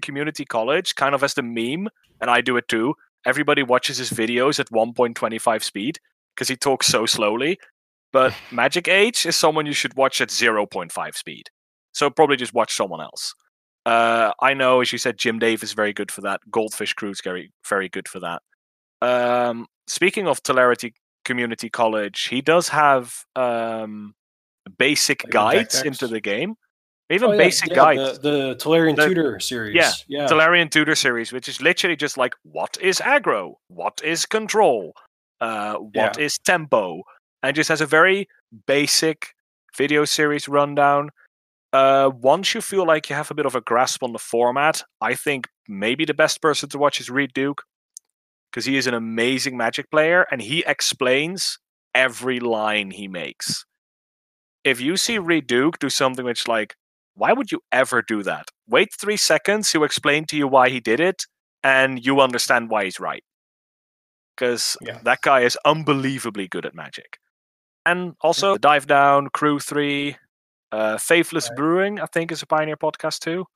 Community College kind of has the meme, and I do it too. Everybody watches his videos at 1.25 speed because he talks so slowly. But Magic Aids is someone you should watch at 0.5 speed. So probably just watch someone else. Uh, I know, as you said, Jim Dave is very good for that. Goldfish Crew's very, very good for that. Um, speaking of Tolarian Community College, he does have um, basic Like guides into the game. Even Oh, yeah, basic yeah, guides. The, the Tolarian The- Tutor series. yeah, yeah. Tolarian Tutor series, which is literally just like what is aggro, what is control, uh, what is tempo, and just has a very basic video series rundown. Uh, once you feel like you have a bit of a grasp on the format, I think maybe the best person to watch is Reed Duke because he is an amazing Magic player and he explains every line he makes. If you see Reed Duke do something which like why would you ever do that? Wait three seconds, he'll explain to you why he did it, and you understand why he's right. Because Yeah. that guy is unbelievably good at magic. And also, the Dive Down, Crew 3, Uh, Faithless Right. Brewing, I think, is a Pioneer podcast too.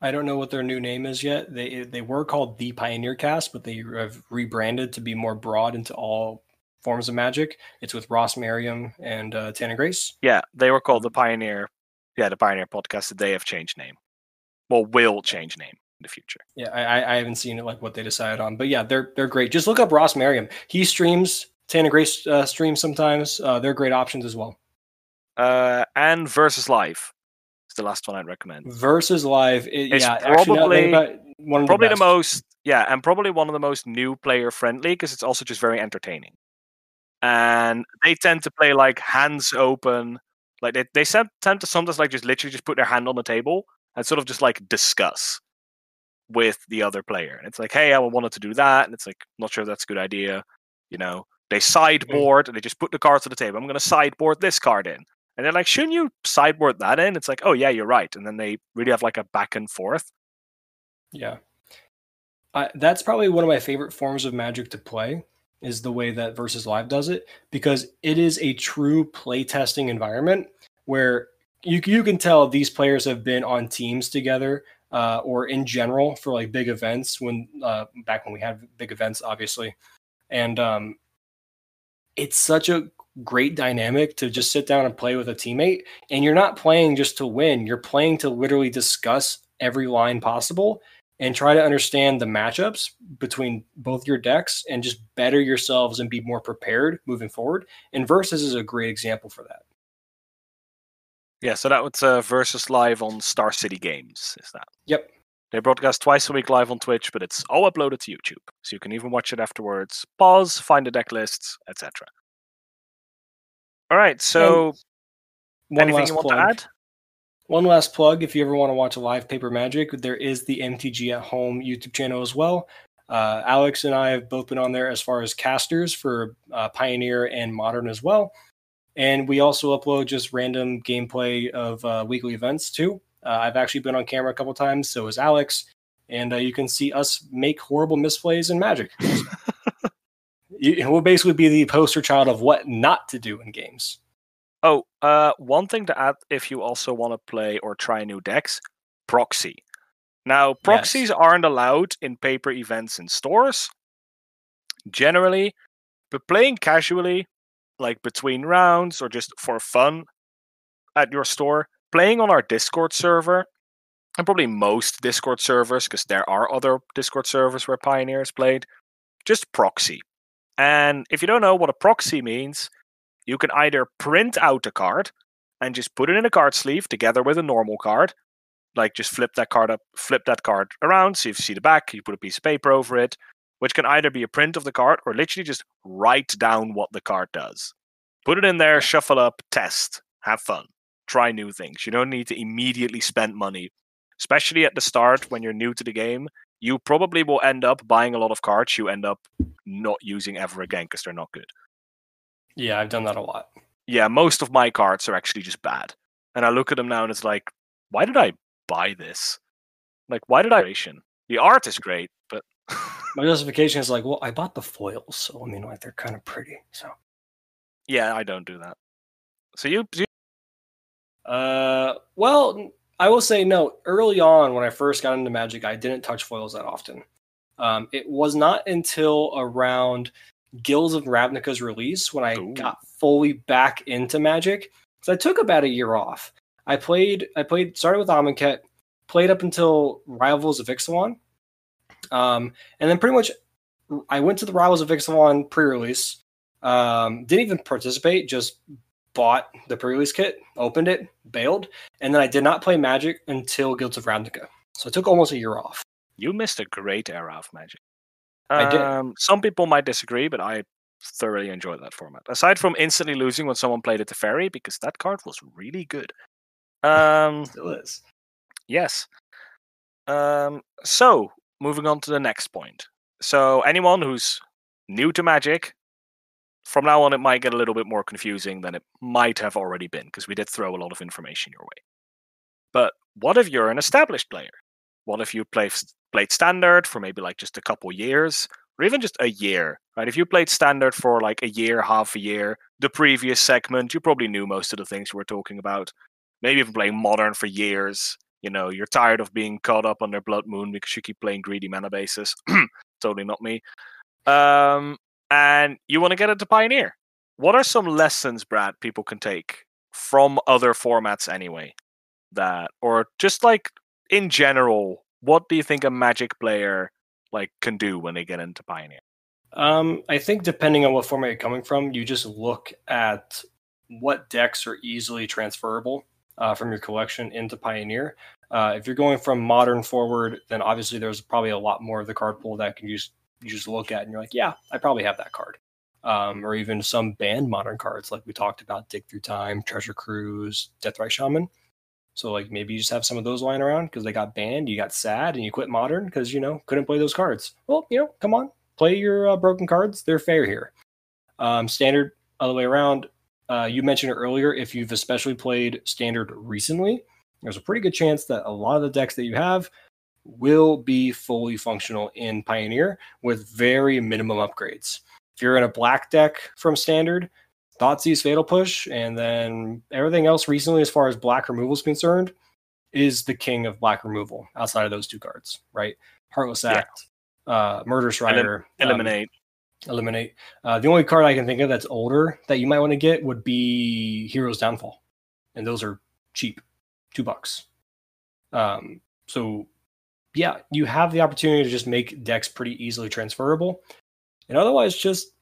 I don't know what their new name is yet. They they were called the Pioneer Cast, but they have rebranded to be more broad into all forms of magic. It's with Ross Merriam and uh, Tannon Grace. Yeah, they were called the Pioneer. Yeah, the Pioneer podcast. They have changed name. Well, will change name in the future. Yeah, I, I- haven't seen it like what they decided on, but yeah, they're they're great. Just look up Ross Merriam. He streams. Tannon Grace uh, streams sometimes. Uh, they're great options as well. Uh, and Versus Live is the last one I'd recommend. Versus live, it, It's yeah, actually, now that I think probably- about one of Probably the, the most, yeah, and probably one of the most new player friendly because it's also just very entertaining. And they tend to play like hands open, like they they tend to sometimes like just literally just put their hand on the table and sort of just like discuss with the other player. And it's like, hey, I wanted to do that, and it's like, not sure if that's a good idea. You know, they mm-hmm. sideboard and they just put the cards on the table. I'm going to sideboard this card in. And they're like, shouldn't you sideboard that in? It's like, oh yeah, you're right. And then they really have like a back and forth. Yeah. I, that's probably one of my favorite forms of magic to play is the way that versus live does it because it is a true playtesting environment where you you can tell these players have been on teams together uh, or in general for like big events when uh, back when we had big events obviously. And um, it's such a great dynamic to just sit down and play with a teammate and you're not playing just to win you're playing to literally discuss every line possible and try to understand the matchups between both your decks and just better yourselves and be more prepared moving forward. And Versus is a great example for that. Yeah, so that was uh, versus live on Star City Games. Is that? Yep. They broadcast twice a week live on Twitch, but it's all uploaded to YouTube, so you can even watch it afterwards. Pause, find the deck lists, etc. All right. So, One anything you want plug. to add? One last plug if you ever want to watch a live paper magic, there is the MTG at Home YouTube channel as well. Uh, Alex and I have both been on there as far as casters for uh, Pioneer and Modern as well. And we also upload just random gameplay of uh, weekly events too. Uh, I've actually been on camera a couple times, so is Alex. And uh, you can see us make horrible misplays in Magic. We'll basically be the poster child of what not to do in games. Oh, uh, one thing to add if you also want to play or try new decks, proxy. Now, proxies aren't allowed in paper events in stores generally, but playing casually, like between rounds or just for fun at your store, playing on our Discord server, and probably most Discord servers, because there are other Discord servers where Pioneers played, just proxy. And if you don't know what a proxy means, you can either print out a card and just put it in a card sleeve together with a normal card. Like just flip that card up, flip that card around, so you see the back, you put a piece of paper over it, which can either be a print of the card or literally just write down what the card does. Put it in there, shuffle up, test, have fun, try new things. You don't need to immediately spend money, especially at the start when you're new to the game. You probably will end up buying a lot of cards you end up not using ever again because they're not good. Yeah, I've done that a lot. yeah, most of my cards are actually just bad. And I look at them now and it's like, why did I buy this? Like, why did I? The art is great, but My justification is like, well, I bought the foils, so I mean, like they're kind of pretty. So, yeah, I don't do that. So you, you uh, well, I will say no. Early on, when I first got into Magic, I didn't touch foils that often. Um, it was not until around Guilds of Ravnica's release when I Ooh. got fully back into Magic. So I took about a year off. I played. I played. Started with Amonkhet, played up until Rivals of Ixalan, um, and then pretty much I went to the Rivals of Ixalan pre-release. Um, didn't even participate. Just bought the pre-release kit, opened it, bailed, and then I did not play Magic until Guilds of Ravnica. So I took almost a year off. you missed a great era of Magic. I did. Um, some people might disagree, but I thoroughly enjoyed that format. Aside from instantly losing when someone played it Teferi, because that card was really good. Um, Still is. Yes. Um, so, moving on to the next point. So, anyone who's new to Magic, from now on, it might get a little bit more confusing than it might have already been, because we did throw a lot of information your way. But what if you're an established player? What if you play, played Standard for maybe like just a couple years, or even just a year, right? If you played Standard for like a year, half a year, the previous segment, you probably knew most of the things we were talking about. maybe you've playing modern for years. You know, you're tired of being caught up their blood moon because you keep playing greedy mana bases. totally not me. Um, and you want to get into Pioneer. What are some lessons, Brad, people can take from other formats anyway? That or just like in general, what do you think a Magic player like can do when they get into Pioneer? Um, I think depending on what format you're coming from, you just look at what decks are easily transferable uh, from your collection into Pioneer. Uh, if you're going from modern forward, then obviously there's probably a lot more of the card pool that can use you just look at and you're like, yeah, I probably have that card. Um, or even some banned modern cards like we talked about, Dig Through Time, Treasure Cruise, Deathrite Shaman. So like maybe you just have some of those lying around because they got banned, you got sad, and you quit modern because you know couldn't play those cards. Well, you know, come on, play your uh, broken cards. They're fair here. Um, standard other way around. Uh, you mentioned it earlier. If you've especially played standard recently, there's a pretty good chance that a lot of the decks that you have will be fully functional in Pioneer with very minimum upgrades. If you're in a black deck from standard, Thoughtseize Fatal Push, and then everything else recently, as far as black removal is concerned, is the king of black removal outside of those two cards, right? Heartless Act, yeah. uh, Murderous Rider, Elim- eliminate. Um, eliminate. Uh, the only card I can think of that's older that you might want to get would be Hero's Downfall, and those are cheap, two bucks. Um, so yeah, you have the opportunity to just make decks pretty easily transferable. And otherwise, just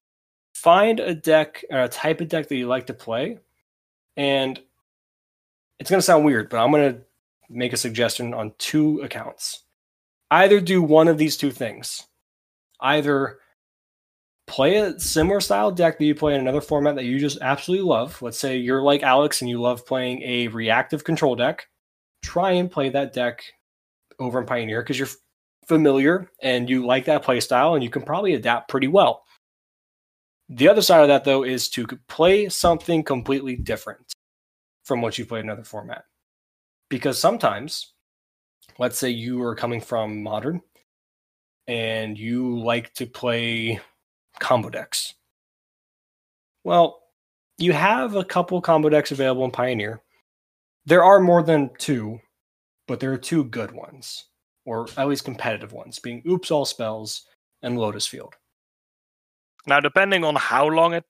find a deck or a type of deck that you like to play. And it's going to sound weird, but I'm going to make a suggestion on two accounts. Either do one of these two things. Either play a similar style deck that you play in another format that you just absolutely love. Let's say you're like Alex and you love playing a reactive control deck. Try and play that deck over in Pioneer because you're familiar and you like that play style and you can probably adapt pretty well. The other side of that, though, is to play something completely different from what you played in another format. Because sometimes, let's say you are coming from modern and you like to play combo decks. Well, you have a couple combo decks available in Pioneer. There are more than two but there are two good ones, or at least competitive ones, being Oops All Spells and Lotus Field. Now, depending on how long it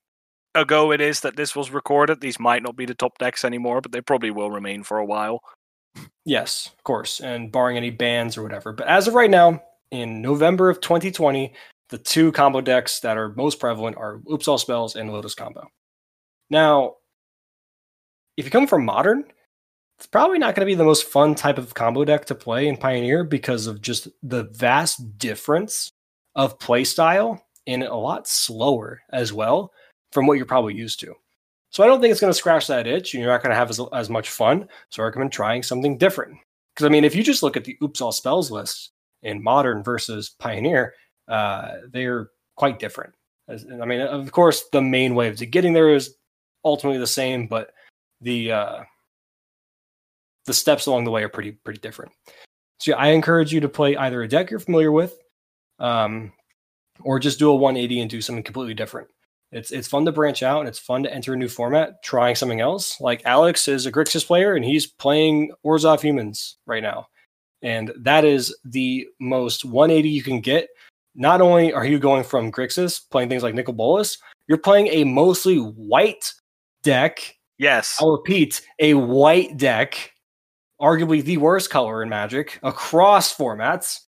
ago it is that this was recorded, these might not be the top decks anymore, but they probably will remain for a while. Yes, of course, and barring any bans or whatever. But as of right now, in November of 2020, the two combo decks that are most prevalent are Oops All Spells and Lotus Combo. Now, if you come from modern, it's probably not going to be the most fun type of combo deck to play in Pioneer because of just the vast difference of play style and a lot slower as well from what you're probably used to. So I don't think it's going to scratch that itch and you're not going to have as, as much fun. So I recommend trying something different. Because I mean, if you just look at the Oops All Spells list in Modern versus Pioneer, uh, they're quite different. As, I mean, of course, the main way to getting there is ultimately the same, but the uh, the steps along the way are pretty pretty different. So yeah, I encourage you to play either a deck you're familiar with, um, or just do a 180 and do something completely different. It's it's fun to branch out and it's fun to enter a new format, trying something else. Like Alex is a Grixis player and he's playing Orzhov Humans right now, and that is the most 180 you can get. Not only are you going from Grixis playing things like Nicol Bolas, you're playing a mostly white deck. Yes, I'll repeat, a white deck arguably the worst color in Magic across formats.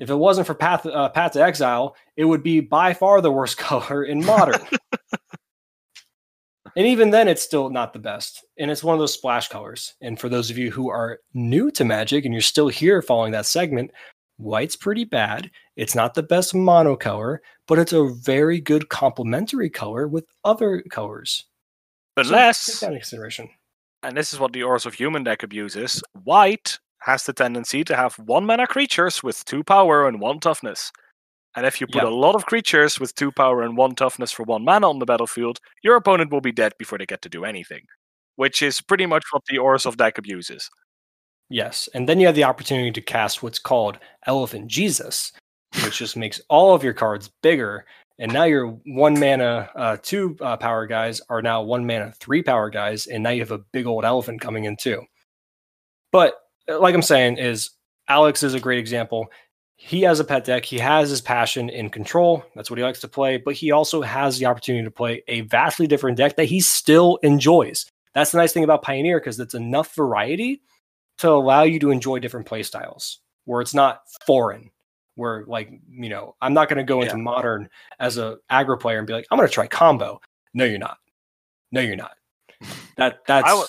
If it wasn't for Path, uh, Path to Exile, it would be by far the worst color in Modern. and even then, it's still not the best. And it's one of those splash colors. And for those of you who are new to Magic and you're still here following that segment, white's pretty bad. It's not the best mono color, but it's a very good complementary color with other colors. Unless so take that into consideration and this is what the Orzhov Human deck abuses, white has the tendency to have one mana creatures with two power and one toughness. And if you put yep. a lot of creatures with two power and one toughness for one mana on the battlefield, your opponent will be dead before they get to do anything. Which is pretty much what the Orzhov deck abuses. Yes, and then you have the opportunity to cast what's called Elephant Jesus, which just makes all of your cards bigger and now your one mana uh, two uh, power guys are now one mana three power guys, and now you have a big old elephant coming in too. But like I'm saying, is Alex is a great example. He has a pet deck. He has his passion in control. That's what he likes to play. But he also has the opportunity to play a vastly different deck that he still enjoys. That's the nice thing about Pioneer because it's enough variety to allow you to enjoy different play styles where it's not foreign. Where like you know, I'm not going to go into Yeah. modern as a aggro player and be like, I'm going to try combo. No, you're not. No, you're not. That that's I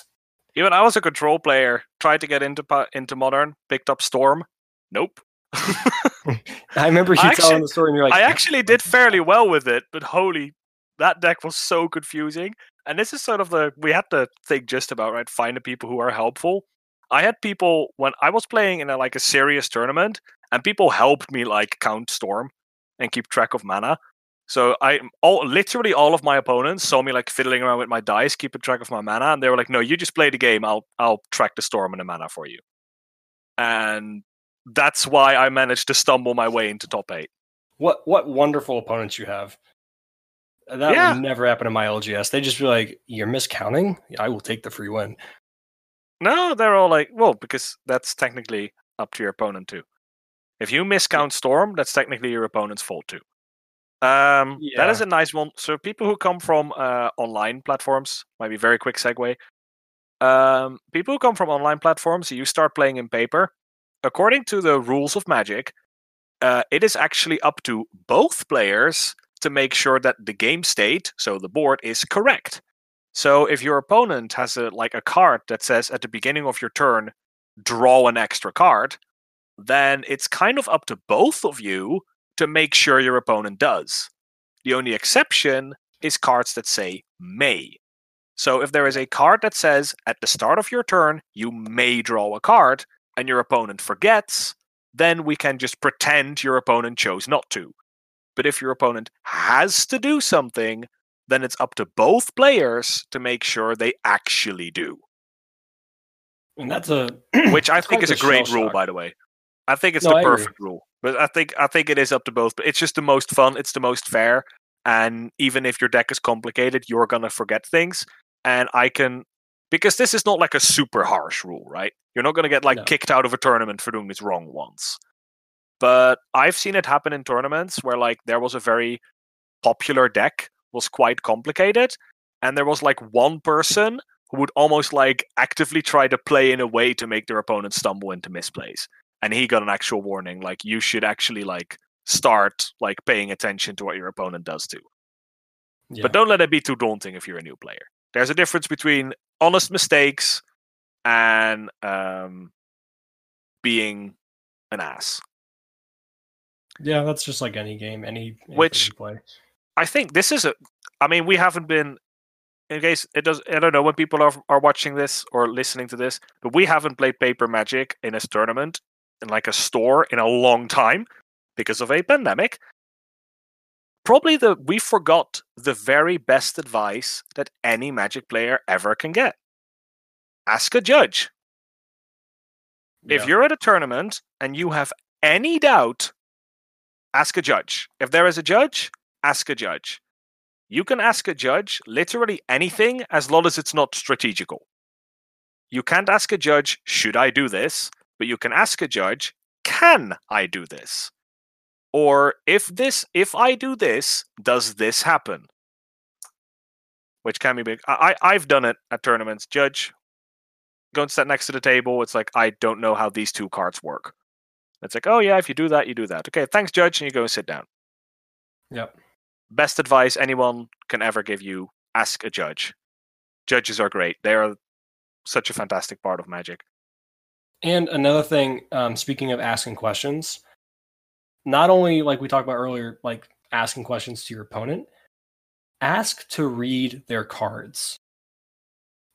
Even I was a control player, tried to get into into modern, picked up Storm. Nope. I remember you I telling actually- the story and you're like, I actually did fairly well with it, but holy, that deck was so confusing. And this is sort of the we had to think just about right, find the people who are helpful. I had people when I was playing in a, like a serious tournament, and people helped me like count storm and keep track of mana. So I all literally all of my opponents saw me like fiddling around with my dice, keeping track of my mana, and they were like, "No, you just play the game. I'll I'll track the storm and the mana for you." And that's why I managed to stumble my way into top eight. what what wonderful opponents you have. That Yeah. would never happen in my LGS. They just be like, "You're miscounting. I will take the free win." No, they're all like, well, because that's technically up to your opponent too. If you miscount Storm, that's technically your opponent's fault too. Um, that is a nice one. So people who come from uh, online platforms might be very quick segue. Um, people who come from online platforms, you start playing in paper. According to the rules of Magic, uh, it is actually up to both players to make sure that the game state, so the board, is correct. So if your opponent has a like a card that says at the beginning of your turn, draw an extra card, then it's kind of up to both of you to make sure your opponent does. The only exception is cards that say may. So if there is a card that says at the start of your turn you may draw a card and your opponent forgets, then we can just pretend your opponent chose not to. But if your opponent has to do something, then it's up to both players to make sure they actually do. And that's a Which I think is a great rule, by the way. I think it's No, the I agree. perfect rule. But I think I think it is up to both. But it's just the most fun. It's the most fair. And even if your deck is complicated, you're gonna forget things. And I can because this is not like a super harsh rule, right? You're not gonna get like No. kicked out of a tournament for doing this wrong once. But I've seen it happen in tournaments where like there was a very popular deck was quite complicated, and there was like one person who would almost like actively try to play in a way to make their opponent stumble into misplays. And he got an actual warning, like you should actually like start like paying attention to what your opponent does too. yeah. But don't let it be too daunting if you're a new player. There's a difference between honest mistakes and um, being an ass. yeah, that's just like any game, any anything Which- play. I think this is a. I mean, we haven't been. In case it does, I don't know when people are are watching this or listening to this, but we haven't played Paper Magic in a tournament in like a store in a long time because of a pandemic. Probably the we forgot the very best advice that any Magic player ever can get. Ask a judge. If you're at a tournament and you have any doubt, ask a judge. If there is a judge, ask a judge. You can ask a judge literally anything as long as it's not strategical. You can't ask a judge, should I do this? But you can ask a judge, can I do this? Or if this if I do this, does this happen? Which can be big. I, I've done it at tournaments. Judge, go and sit next to the table. It's like I don't know how these two cards work. It's like, oh yeah, if you do that, you do that. Okay, thanks, Judge, and you go and sit down. Yep. Best advice anyone can ever give you: ask a judge. Judges are great. They are such a fantastic part of Magic. And another thing, um, speaking of asking questions, not only like we talked about earlier, like asking questions to your opponent, ask to read their cards.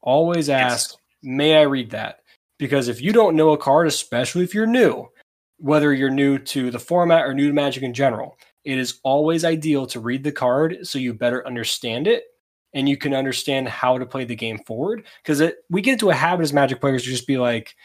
Always ask, may I read that? Because if you don't know a card, especially if you're new, whether you're new to the format or new to Magic in general, it is always ideal to read the card so you better understand it and you can understand how to play the game forward. Because we get into a habit as Magic players to just be like,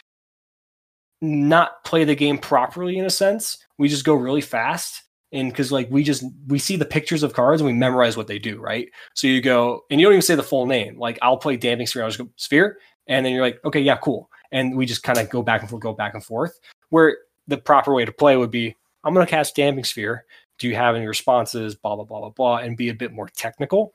not play the game properly in a sense. We just go really fast. And because like we just we see the pictures of cards and we memorize what they do, right? So you go and you don't even say the full name. Like I'll play Damping Sphere, I'll just go Sphere, and then you're like, okay, yeah, cool. and we just kind of go back and forth, go back and forth. Where the proper way to play would be, I'm going to cast Damping Sphere. Do you have any responses? Blah blah blah blah blah, and be a bit more technical.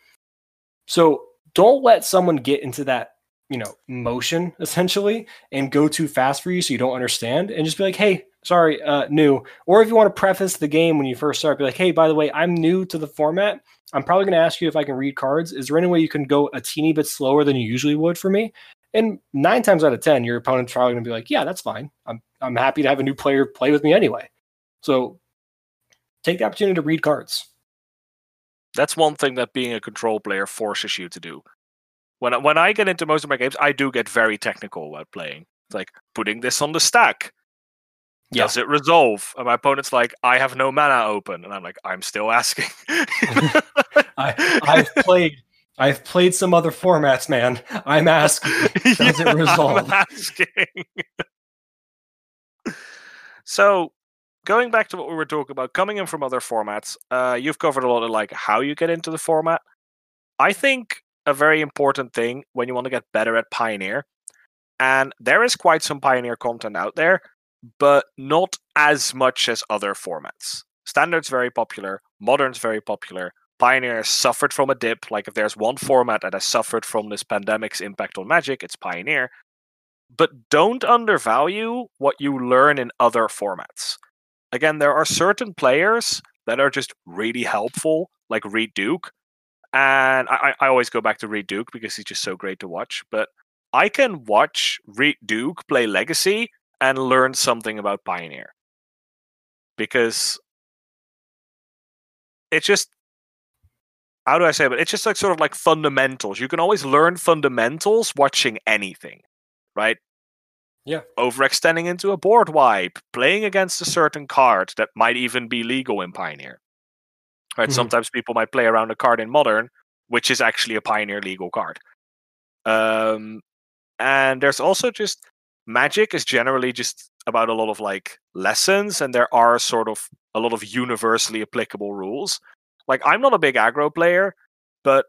So don't let someone get into that you know motion essentially and go too fast for you so you don't understand and just be like hey sorry uh new. Or if you want to preface the game when you first start be like hey by the way i'm new to the format. I'm probably going to ask you if i can read cards. Is there any way you can go a teeny bit slower than you usually would for me? And nine times out of ten your opponent's probably going to be like yeah that's fine. I'm i'm happy to have a new player play with me anyway. So take the opportunity to read cards. That's one thing that being a control player forces you to do. When I, when I get into most of my games, I do get very technical while playing. It's like putting this on the stack. Yeah. Does it resolve? And my opponent's like, I have no mana open, and I'm like, I'm still asking. I, I've played I've played some other formats, man. I'm asking. Does it I'm resolve? asking. so, going back to what we were talking about, coming in from other formats, uh, you've covered a lot of like how you get into the format. I think a very important thing when you want to get better at Pioneer, and there is quite some Pioneer content out there, but not as much as other formats. Standard's very popular, Modern's very popular. Pioneer has suffered from a dip. Like if there's one format that has suffered from this pandemic's impact on Magic, it's Pioneer. But don't undervalue what you learn in other formats. Again, there are certain players that are just really helpful, like Reed Duke. And I, I always go back to Reed Duke because he's just so great to watch. But I can watch Reed Duke play Legacy and learn something about Pioneer. Because it's just how do I say it? It's just like sort of like fundamentals. You can always learn fundamentals watching anything, right? Yeah. Overextending into a board wipe, playing against a certain card that might even be legal in Pioneer. Right? Mhm. Sometimes people might play around a card in Modern, which is actually a Pioneer legal card. Um, and there's also just Magic is generally just about a lot of like lessons, and there are sort of a lot of universally applicable rules. Like I'm not a big aggro player, but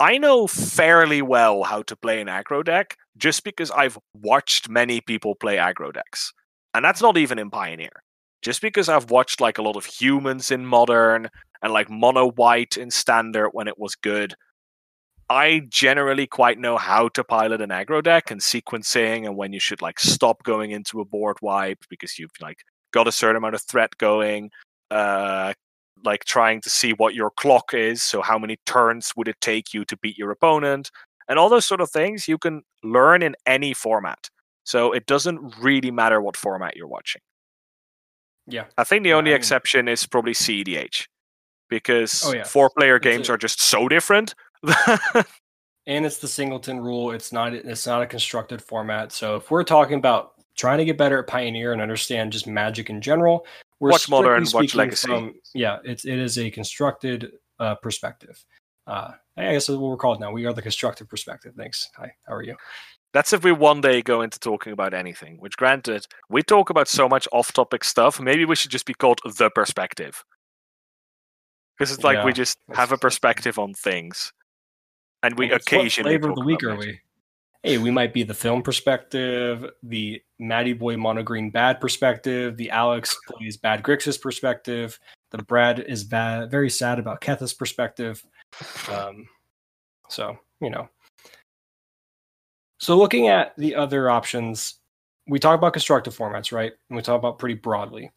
I know fairly well how to play an aggro deck just because I've watched many people play aggro decks. And that's not even in Pioneer. Just because I've watched like a lot of humans in modern and like mono white in standard when it was good. I generally quite know how to pilot an aggro deck and sequencing and when you should like stop going into a board wipe because you've like got a certain amount of threat going. Uh like trying to see what your clock is. So, how many turns would it take you to beat your opponent? And all those sort of things you can learn in any format. So, it doesn't really matter what format you're watching. Yeah. I think the Yeah, only I mean- exception is probably CEDH because Oh, yeah. four player games are just so different. and it's the singleton rule. It's not it's not a constructed format. So if we're talking about trying to get better at Pioneer and understand just Magic in general, we're Watch Modern, watch Legacy. From, yeah, it's it is a constructed uh, perspective. Uh, I guess that's what we're called now. We are the constructive perspective. Thanks. Hi, how are you? That's if we one day go into talking about anything, which granted, we talk about so much off topic stuff. Maybe we should just be called the perspective. Because it's like we just have a perspective on things. And we it's what occasionally. flavor of the week are we? Hey, we might be the film perspective, the Matty Boy Mono Green bad perspective, the Alex plays bad Grixis perspective, the Brad is bad, very sad about Keth's perspective. Um, so you know. So looking at the other options, we talk about constructive formats, right? And we talk about pretty broadly.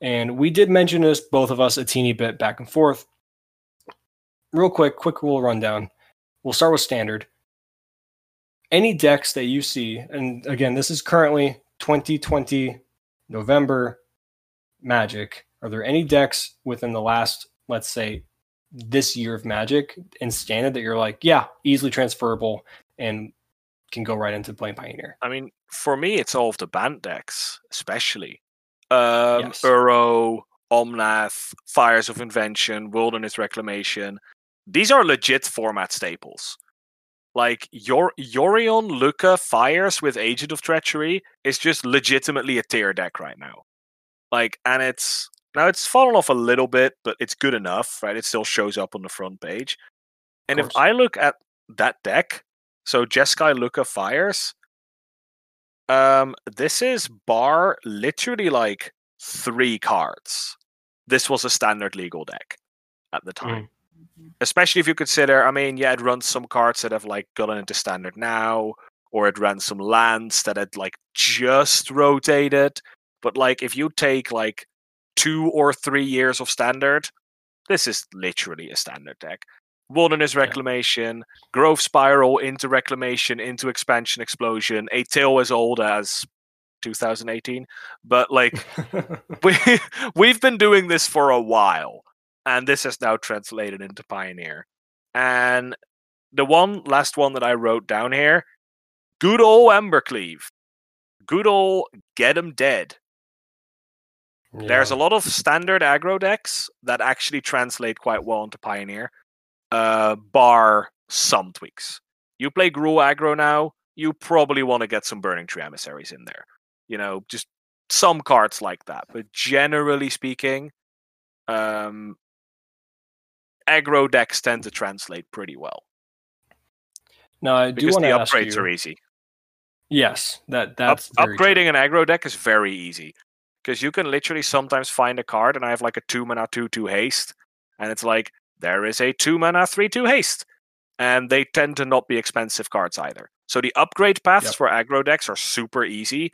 And we did mention this, both of us, a teeny bit back and forth. Real quick, quick rule rundown. We'll start with standard. Any decks that you see, and again, this is currently 2020 November Magic. Are there any decks within the last, let's say, this year of Magic in standard that you're like, yeah, easily transferable and can go right into playing Pioneer? I mean, for me, it's all of the banned decks, especially. Um, Yes. Uro, Omnath, Fires of Invention, Wilderness Reclamation. These are legit format staples. Like your Yorion Lukka Fires with Agent of Treachery is just legitimately a tier deck right now. Like, and it's now it's fallen off a little bit, but it's good enough, right? It still shows up on the front page. And if. I look at that deck, so Jeskai Lukka Fires, Um, this is bar literally like three cards. This was a standard legal deck at the time. Especially if you consider, I mean, yeah, it runs some cards that have like gotten into standard now, or it runs some lands that had like just rotated. But like if you take like two or three years of standard, this is literally a standard deck. Wilderness Reclamation, Growth Spiral into Reclamation, into Expansion Explosion, a tale as old as 2018. But like we we've been doing this for a while, and this has now translated into Pioneer. And the one last one that I wrote down here, good old Embercleave, good old get 'em dead. There's a lot of standard aggro decks that actually translate quite well into Pioneer, uh, bar some tweaks. You play Gruul aggro now, you probably want to get some Burning Tree emissaries in there. You know, just some cards like that. But generally speaking, um, aggro decks tend to translate pretty well Now I do want the to ask upgrades you. are easy. Yes, that Up, that's true. upgrading an aggro deck is very easy because you can literally sometimes find a card, and I have like a two mana two two haste, and it's like there is a two mana three two haste, and they tend to not be expensive cards either. So the upgrade paths Yep. for aggro decks are super easy,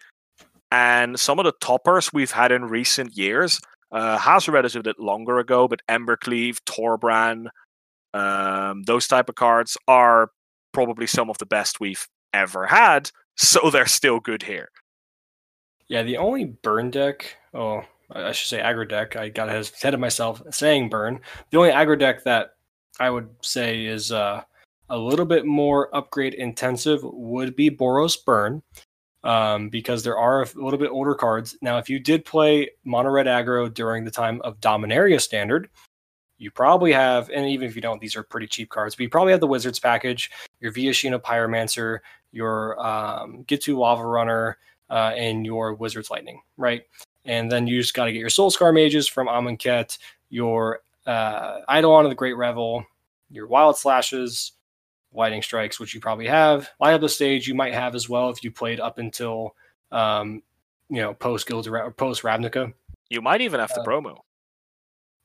and some of the toppers we've had in recent years. Uh, Hazoret is a bit longer ago, but Embercleave, Torbran, um, those type of cards are probably some of the best we've ever had. So they're still good here. Yeah, the only burn deck, oh, I should say aggro deck. I got ahead of myself saying burn. The only aggro deck that I would say is uh, a little bit more upgrade intensive would be Boros Burn, um, because there are a little bit older cards. Now, if you did play mono red aggro during the time of Dominaria Standard, you probably have, and even if you don't, these are pretty cheap cards, but you probably have the Wizards package, your Viashino Pyromancer, your um, Ghitu Lavarunner, uh, and your Wizard's Lightning, right? And then you just got to get your Soul Scar Mages from Amonkhet, your uh, Eidolon of the Great Revel, your Wild Slashes, Lightning Strikes, which you probably have. Light up the stage you might have as well if you played up until um, you know post Guild or post Ravnica. You might even have the Uh, promo.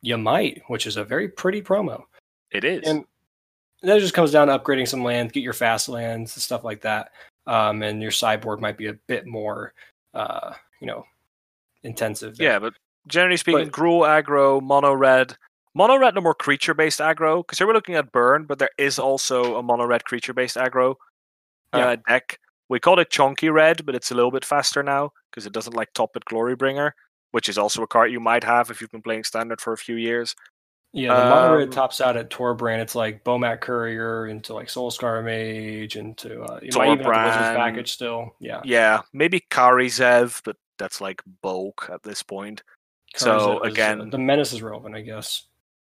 You might, which is a very pretty promo. It is. And that just comes down to upgrading some lands, get your fast lands, and stuff like that. Um, and your sideboard might be a bit more, uh, you know, intensive. there. yeah, but generally speaking, But- Gruul aggro, mono red. Mono red, no more creature based aggro, because here we're looking at burn, but there is also a mono red creature based aggro uh, Yeah. deck. We called it chunky red, but it's a little bit faster now because it doesn't like top it Glorybringer, which is also a card you might have if you've been playing standard for a few years. Yeah, the mono red Um, tops out at Torbran. It's like Bomat Courier into like Soul Scar Mage into uh, you might even have the Wizards package still. Yeah. Yeah, maybe Kari Zev, but that's like bulk at this point. So, uh, again- the menace is relevant, I guess.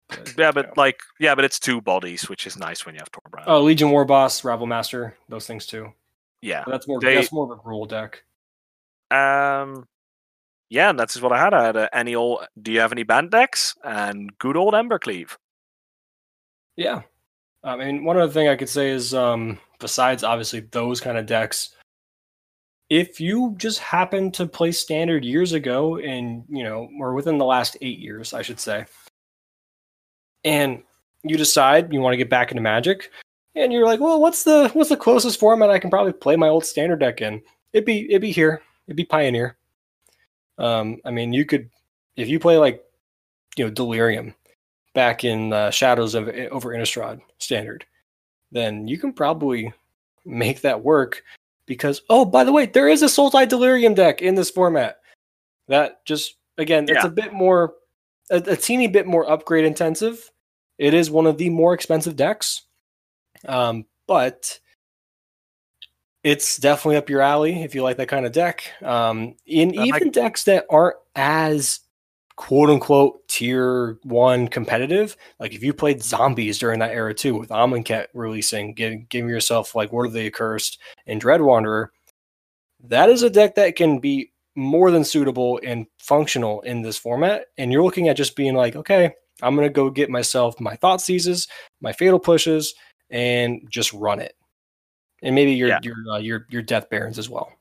But, Yeah, you but know. like, yeah, but it's two bodies, which is nice when you have Torbran. oh, Legion War Boss, Rabblemaster, those things too. yeah. But that's more They- that's more of a Gruul deck. Um, yeah, and that's just what I had. I had a, any old. Do you have any banned decks? And good old Embercleave. Yeah. I mean, one other thing I could say is, um, besides obviously those kind of decks, if you just happen to play standard years ago and, you know, or within the last eight years, I should say, and you decide you want to get back into Magic, and you're like, well, what's the what's the closest format I can probably play my old standard deck in? It'd be it'd be here. It'd be Pioneer. Um, I mean, you could if you play like, you know, Delirium back in uh, Shadows of over Innistrad standard, then you can probably make that work. Because oh, by the way, there is a Sultai Delirium deck in this format. That just again, it's a bit more, a, a teeny bit more upgrade intensive. It is one of the more expensive decks, um, but it's definitely up your alley if you like that kind of deck. Um, in I like- even decks that aren't as quote unquote tier one competitive, like if you played zombies during that era too, with Amonkhet releasing, giving, giving yourself like Lord of the Accursed and Dread Wanderer, that is a deck that can be more than suitable and functional in this format. And you're looking at just being like, okay, I'm gonna go get myself my thought seizes, my fatal pushes, and just run it. And maybe your Yeah. your uh, your your death barons as well.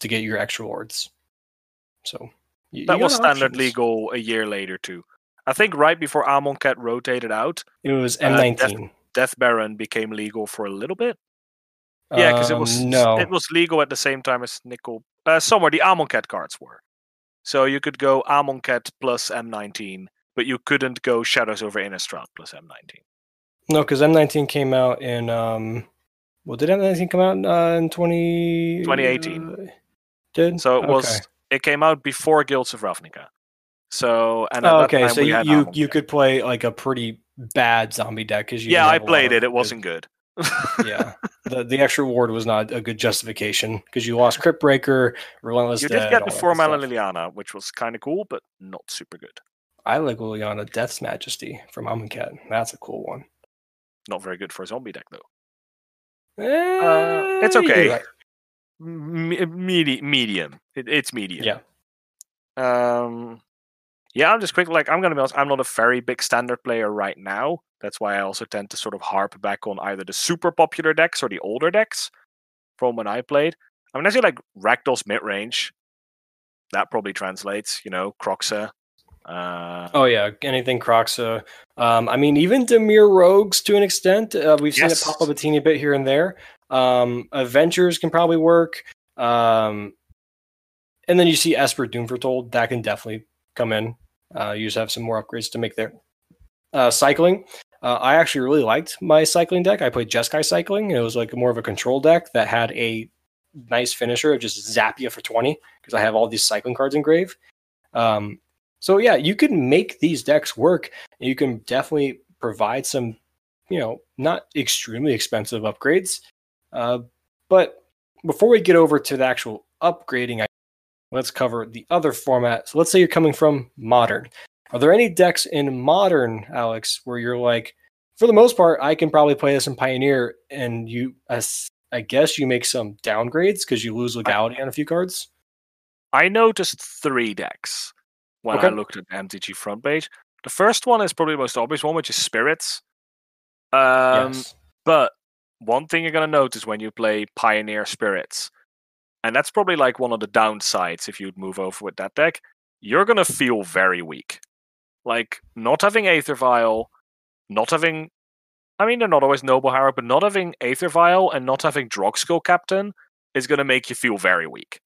to get your extra lords. So you, That you was standard options. legal a year later too. I think right before Amonkhet rotated out, It was Uh, M19. Death Baron became legal for a little bit. Yeah, because it Um, was no. it was legal at the same time as Nickel. Uh, somewhere the Amonkhet cards were, so you could go Amonkhet plus M19, but you couldn't go Shadows over Innistrad plus M19. No, because M19 came out in um. Well, did M19 come out uh, in 20... 2018. uh, did So it Okay. was it came out before Guilds of Ravnica. So and Oh, okay, so you you, you could play like a pretty bad zombie deck because you yeah, I have a lot played it. It good- wasn't good. yeah, the the extra ward was not a good justification because you lost Crypt Breaker, Relentless. you Dead, did get the four mana. Liliana, which was kind of cool, but not super good. I like Liliana Death's Majesty from Amonkhet. That's a cool one. Not very good for a zombie deck though. Eh, it's you're okay. right. Me- medi- medium. It, it's medium. Yeah. Um, yeah, I'm just quick. Like, I'm gonna be honest. I'm not a very big standard player right now. That's why I also tend to sort of harp back on either the super popular decks or the older decks from when I played. I mean, I see like Rakdos mid range. That probably translates. You know, Kroxa. Uh, Oh yeah, anything Kroxa. Um, I mean, even Dimir Rogues to an extent. Uh, we've seen it pop up a teeny bit here and there. Um, Adventures can probably work. Um, and then you see Esper Doom Foretold. That can definitely come in. Uh, you just have some more upgrades to make there. Uh, cycling. Uh, I actually really liked my cycling deck. I played Jeskai cycling. It was like more of a control deck that had a nice finisher of just zap you for 20 because I have all these cycling cards engraved. Um, so yeah, you can make these decks work. You can definitely provide some, you know, not extremely expensive upgrades. Uh, but before we get over to the actual upgrading, let's cover the other format. So let's say you're coming from modern. Are there any decks in modern, Alex, where you're like, for the most part, I can probably play this in Pioneer, and you, as I guess, you make some downgrades because you lose legality on a few cards. I noticed three decks when I looked at MTG front page. The first one is probably the most obvious one, which is Spirits. Um, yes. But one thing you're going to notice when you play Pioneer Spirits, and that's probably like one of the downsides if you'd move over with that deck, you're going to feel very weak. Like, not having Aether Vial, not having. I mean, they're not always Noble Harrow, but not having Aether Vial and not having Drogskol Captain is going to make you feel very weak.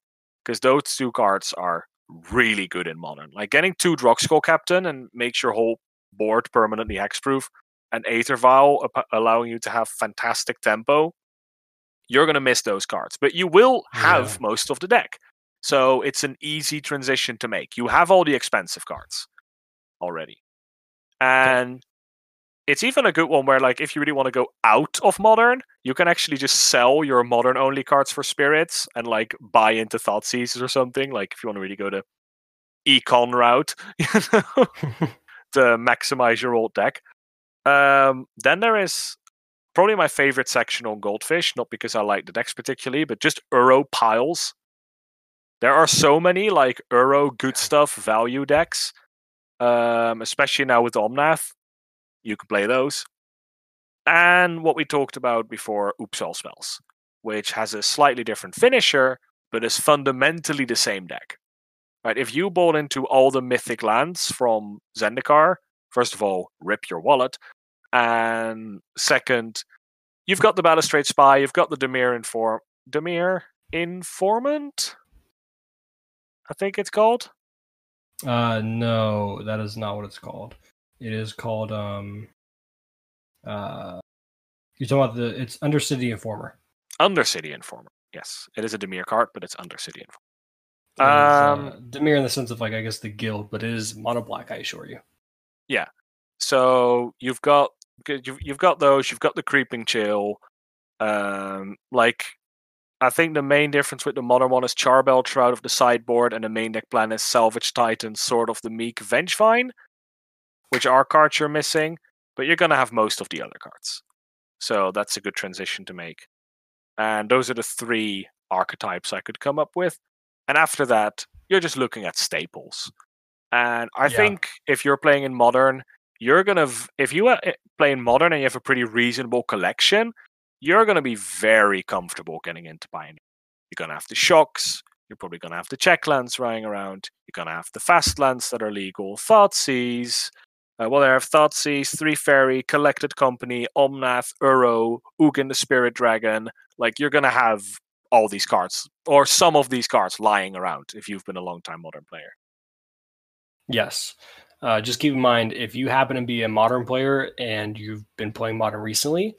Because those two cards are really good in Modern. Like, getting two Drogskol Captain and makes your whole board permanently hexproof and Aether Vial allowing you to have fantastic tempo, you're going to miss those cards. But you will have Yeah. most of the deck. So it's an easy transition to make. You have all the expensive cards already. And it's even a good one where, like, if you really want to go out of modern, you can actually just sell your modern only cards for spirits and, like, buy into Thought Seizes or something. Like, if you want to really go the econ route, you know, to maximize your old deck. Um, then there is probably my favorite section on Goldfish, not because I like the decks particularly, but just Uro piles. There are so many like Uro good stuff value decks, um, especially now with Omnath. You can play those. And what we talked about before, Oops All Spells, which has a slightly different finisher, but is fundamentally the same deck. Right? If you bought into all the mythic lands from Zendikar, first of all, rip your wallet. And second, you've got the Balustrade Spy, you've got the Dimir Inform Dimir Informant? I think it's called. Uh, no, that is not what it's called. It is called um, uh, you're talking about the it's Undercity Informer. Undercity Informer. Yes, it is a Dimir card, but it's Undercity Informer. It is, Um, uh, Dimir in the sense of like I guess the guild, but it is mono black. I assure you. So you've got you've you've got those. You've got the creeping chill. Um, like I think the main difference with the modern one is Charbel out of the sideboard, and the main deck plan is Salvage Titan, Sword of the Meek, Vengevine, which are cards you're missing. But you're gonna have most of the other cards, so that's a good transition to make. And those are the three archetypes I could come up with. And after that, you're just looking at staples. And I Yeah. think if you're playing in modern, you're gonna if you uh, play in modern and you have a pretty reasonable collection, you're gonna be very comfortable getting into Pioneer. You're gonna have the shocks, You're probably going to have the check lands lying around. You're going to have the fast lands that are legal, Thoughtseize. Uh, well, they have Thoughtseize, Teferi, Collected Company, Omnath, Uro, Ugin the Spirit Dragon. Like, you're going to have all these cards, or some of these cards, lying around if you've been a long time modern player. Yes. Uh, just keep in mind if you happen to be a modern player and you've been playing modern recently,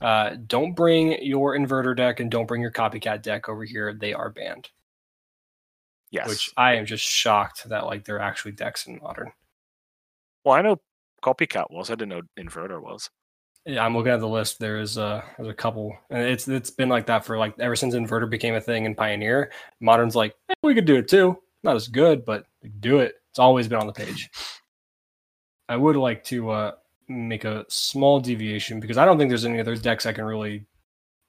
uh, don't bring your inverter deck and don't bring your copycat deck over here. They are banned. Yes. Which I am just shocked that like they're actually decks in modern. Well, I know copycat was. I didn't know inverter was. Yeah, I'm looking at the list. There is a there's a couple, and it's it's been like that for like ever since inverter became a thing in Pioneer. Modern's like eh, we could do it too. Not as good, but do it. It's always been on the page. I would like to uh, make a small deviation because I don't think there's any other decks I can really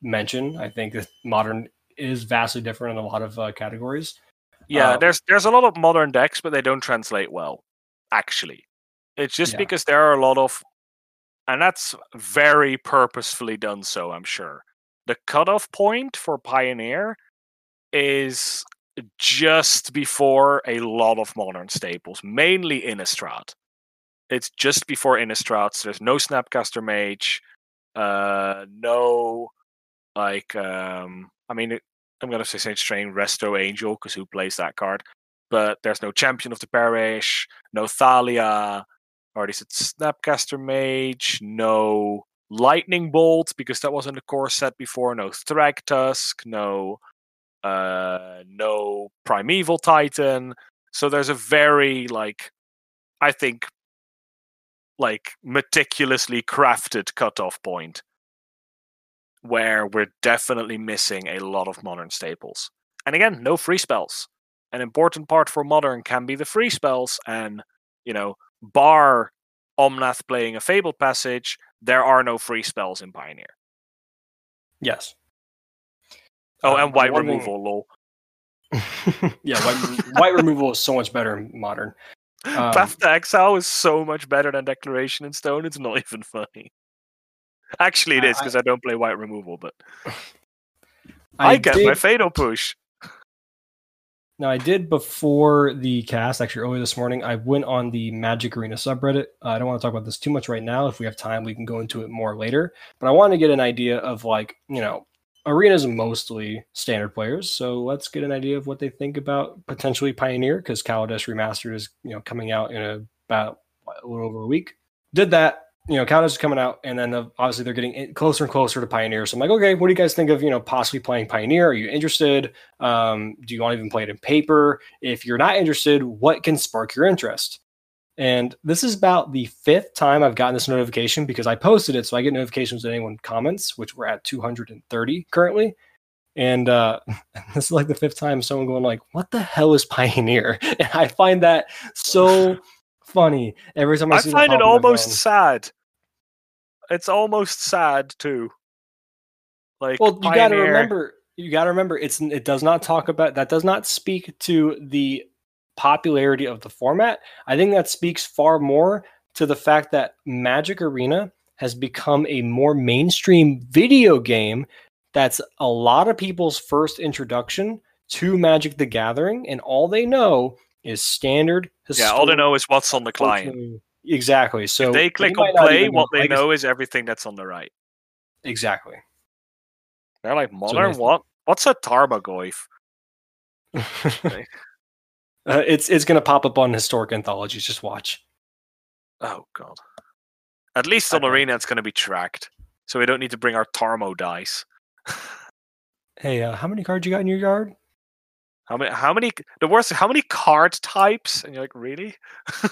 mention. I think that modern is vastly different in a lot of uh, categories. Yeah, Um, there's there's a lot of modern decks, but they don't translate well. Actually, it's just Yeah. because there are a lot of, and that's very purposefully done. So I'm sure the cutoff point for Pioneer is just before a lot of modern staples, mainly Innistrad. It's just before Innistrad. So there's no Snapcaster Mage, uh, no like um, I mean, I'm gonna say Sage Train Resto Angel because who plays that card? But there's no Champion of the Parish, no Thalia, already said Snapcaster Mage, no Lightning Bolt because that was in the core set before, no Thragtusk, no uh no Primeval Titan. So there's a very like I think like meticulously crafted cutoff point where we're definitely missing a lot of modern staples. And again, no free spells. An important part for modern can be the free spells, and you know, bar Omnath playing a Fabled Passage, there are no free spells in Pioneer. Yes. Oh, Uh, and white one thing- removal, lol. yeah, white, white removal is so much better in modern. Um, Path to Exile is so much better than Declaration in Stone. It's not even funny. Actually, it I- because I, don't play white removal, but I, I get did, my Fatal Push. Now, I did before the cast, actually earlier this morning, I went on the Magic Arena subreddit. Uh, I don't want to talk about this too much right now. If we have time, we can go into it more later. But I want to get an idea of like, you know, arenas mostly standard players. So let's get an idea of what they think about potentially Pioneer because Kaladesh Remastered is, you know, coming out in a, about a little over a week. Did that. You know, Kaladesh is coming out, and then uh, obviously they're getting closer and closer to Pioneer. So I'm like, okay, what do you guys think of, you know, possibly playing Pioneer? Are you interested? Um, do you want to even play it in paper? If you're not interested, what can spark your interest? And this is about the fifth time I've gotten this notification because I posted it, so I get notifications when anyone comments, which we're at 230 currently. And uh, this is like the fifth time someone going like, "What the hell is Pioneer?" And I find that so funny every time I, I find it pop on my almost sad. It's almost sad too. Like Well, you got to remember. You got to remember. It's it does not talk about that. Does not speak to the popularity of the format. I think that speaks far more to the fact that Magic Arena has become a more mainstream video game. That's a lot of people's first introduction to Magic the Gathering, and all they know is standard. Yeah, all they know is what's on the client. Exactly. So if they click might on play, what they legacy- know is everything that's on the right. exactly. They're like modern. they- what? What's a Tarmogoyf? Uh, it's it's gonna pop up on historic anthologies. Just watch. Oh god. At least on Arena, it's going to be tracked, so we don't need to bring our Tarmo dice. Hey, uh, how many cards you got in your yard? How many? How many? The worst. How many card types? And you're like, really?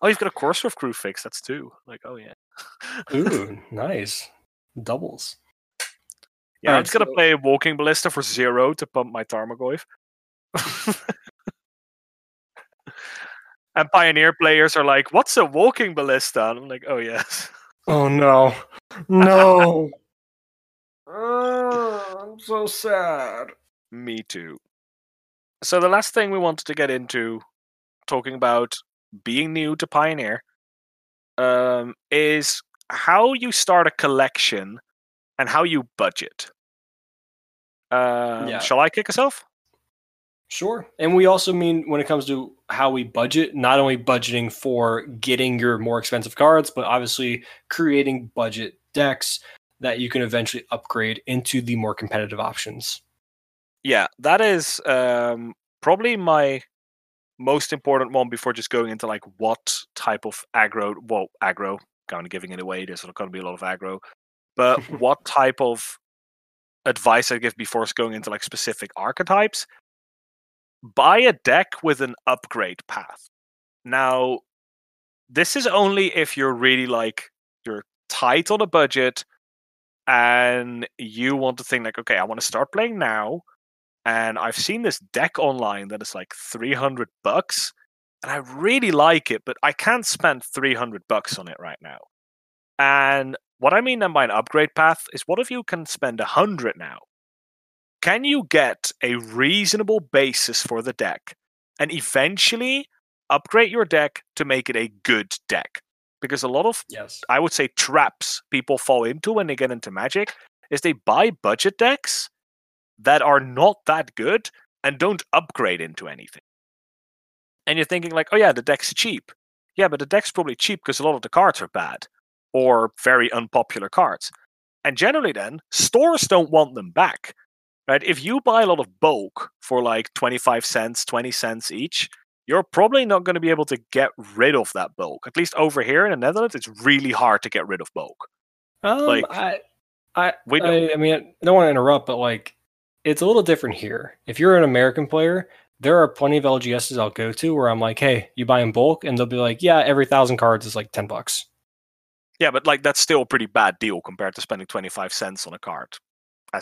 oh, you've got a Course with Crew fix. That's two. Like, oh yeah. Ooh, nice doubles. Yeah, I'm just gonna play Walking Ballista for zero to pump my Tarmogoyf. And Pioneer players are like, "What's a Walking Ballista?" And I'm like, "Oh yes." Oh no, no! Oh, I'm so sad. Me too. So the last thing we wanted to get into, talking about being new to Pioneer, um, is how you start a collection and how you budget. Um, Yeah. Shall I kick us off? Sure. And we also mean when it comes to how we budget, not only budgeting for getting your more expensive cards, but obviously creating budget decks that you can eventually upgrade into the more competitive options. Yeah, that is um, probably my most important one before just going into like what type of aggro, well, aggro, kind of giving it away. There's going to be a lot of aggro, but what type of advice I give before going into like specific archetypes buy a deck with an upgrade path. Now, this is only if you're really like you're tight on a budget and you want to think like, okay, I want to start playing now, and I've seen this deck online that is like 300 bucks, and I really like it, but I can't spend 300 bucks on it right now. And what I mean by an upgrade path is what if you can spend 100 now can you get a reasonable basis for the deck and eventually upgrade your deck to make it a good deck? Because a lot of, yes. I would say, traps people fall into when they get into Magic is they buy budget decks that are not that good and don't upgrade into anything. And you're thinking, like, oh yeah, the deck's cheap. Yeah, but the deck's probably cheap because a lot of the cards are bad or very unpopular cards. And generally, then, stores don't want them back right? If you buy a lot of bulk for like 25 cents, 20 cents each, you're probably not going to be able to get rid of that bulk. At least over here in the Netherlands, it's really hard to get rid of bulk. Um, like, I, I, we I, I mean, I don't want to interrupt, but like, it's a little different here. If you're an American player, there are plenty of LGSs I'll go to where I'm like, hey, you buy in bulk, and they'll be like, yeah, every thousand cards is like ten bucks. Yeah, but like that's still a pretty bad deal compared to spending twenty five cents on a card.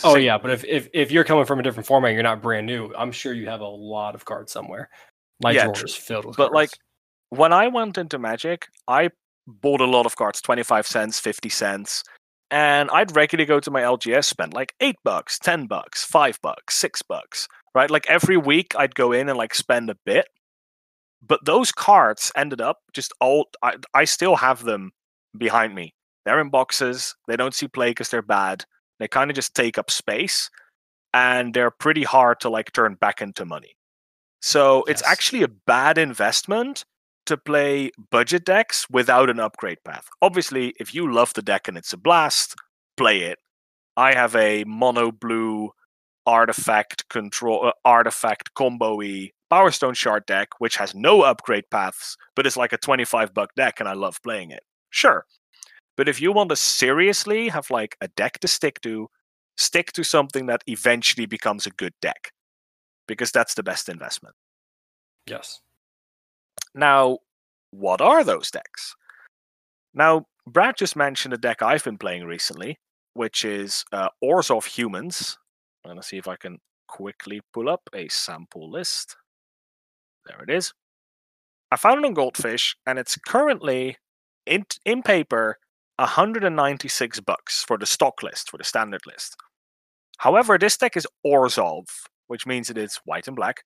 Oh yeah, but if, if if you're coming from a different format, you're not brand new. I'm sure you have a lot of cards somewhere. My yeah, drawer is filled with. But cards. like when I went into Magic, I bought a lot of cards, twenty five cents, fifty cents, and I'd regularly go to my LGS, spend like eight bucks, ten bucks, five bucks, six bucks, right? Like every week, I'd go in and like spend a bit. But those cards ended up just all. I, I still have them behind me. They're in boxes. They don't see play because they're bad they kind of just take up space and they're pretty hard to like turn back into money. So yes. it's actually a bad investment to play budget decks without an upgrade path. Obviously, if you love the deck and it's a blast, play it. I have a mono blue artifact control uh, artifact combo Power Stone Shard deck, which has no upgrade paths, but it's like a 25 buck deck and I love playing it. Sure, but if you want to seriously have like a deck to stick to, stick to something that eventually becomes a good deck because that's the best investment. Yes. Now, what are those decks? Now, Brad just mentioned a deck I've been playing recently, which is uh, of Humans. I'm going to see if I can quickly pull up a sample list. There it is. I found it on Goldfish, and it's currently in in paper 196 bucks for the stock list, for the standard list. However, this deck is Orzhov, which means it is white and black,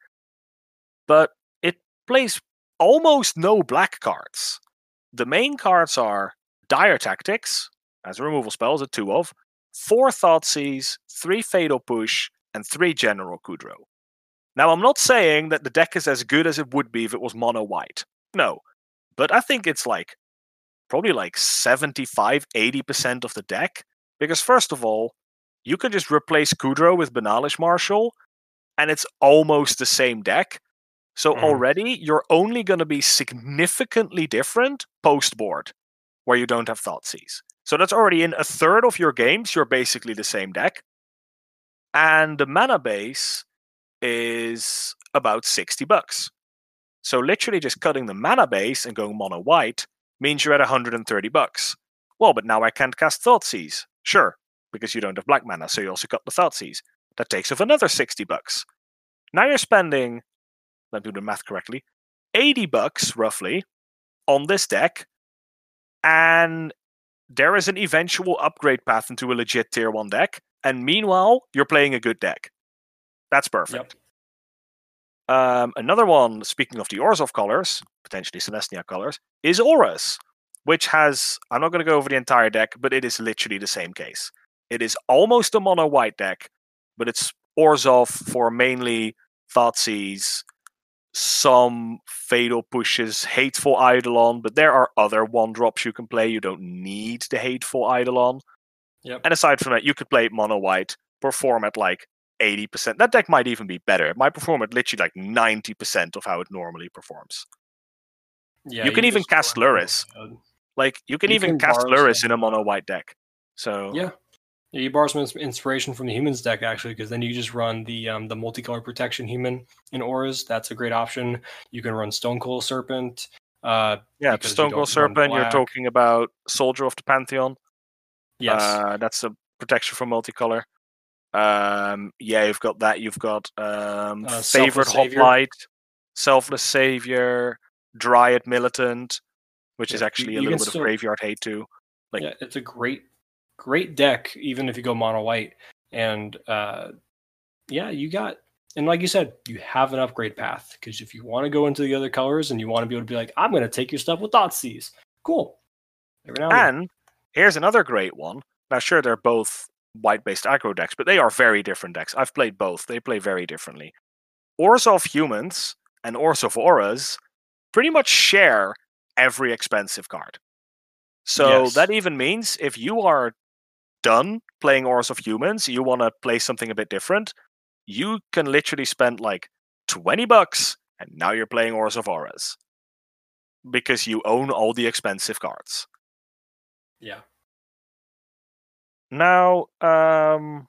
but it plays almost no black cards. The main cards are Dire Tactics, as a removal spell, a two of, four Thoughtseize, three Fatal Push, and three General Kudro. Now, I'm not saying that the deck is as good as it would be if it was mono white. No. But I think it's like probably like 75, 80% of the deck. Because, first of all, you can just replace Kudro with Benalish Marshal, and it's almost the same deck. So, mm. already, you're only going to be significantly different post board, where you don't have Thoughtseize. So, that's already in a third of your games, you're basically the same deck. And the mana base is about 60 bucks. So, literally, just cutting the mana base and going mono white means you're at 130 bucks. Well, but now I can't cast Thoughtseize. Sure, because you don't have black mana, so you also got the Thoughtseize. That takes off another 60 bucks. Now you're spending, let me do the math correctly, 80 bucks roughly on this deck, and there is an eventual upgrade path into a legit tier 1 deck, and meanwhile, you're playing a good deck. That's perfect. Yep. Um, another one, speaking of the Orzhov colors, potentially Celestia colors, is Auras, which has, I'm not going to go over the entire deck, but it is literally the same case. It is almost a mono white deck, but it's Orzhov for mainly Thoughtseize, some Fatal Pushes, Hateful Eidolon, but there are other one drops you can play. You don't need the Hateful Eidolon. Yep. And aside from that, you could play mono white, perform at like 80%. That deck might even be better. It might perform at literally like 90% of how it normally performs. Yeah, You can even cast Lurrus. Like you can You even can cast Lurrus in a mono white deck. So Yeah. Yeah, you borrow some inspiration from the humans deck actually, because then you just run the um, the multicolor protection human in auras. That's a great option. You can run Stone Cold Serpent. Uh, yeah, Stone Cold Serpent. You're talking about Soldier of the Pantheon. yes, Uh, that's a protection from multicolor. Um, yeah, you've got that. You've got um, Uh, Favored Hoplite, selfless savior, dryad militant, which is Yeah, you- actually a you little bit still- of graveyard hate too. like- yeah, it's a great great deck even if you go mono white. And uh, yeah, you got and like you said, you have an upgrade path because if you want to go into the other colors and you want to be able to be like, I'm going to take your stuff with Thoughtseize. Cool. Every now and. And here's another great one. Now, sure, they're both white-based aggro decks, but they are very different decks. I've played both. They play very differently. Orzhov humans and Orzhov auras pretty much share every expensive card. So Yes. that even means if you are done playing Orzhov humans, you want to play something a bit different, you can literally spend like 20 bucks and now you're playing Orzhov auras because you own all the expensive cards. yeah. Now, um,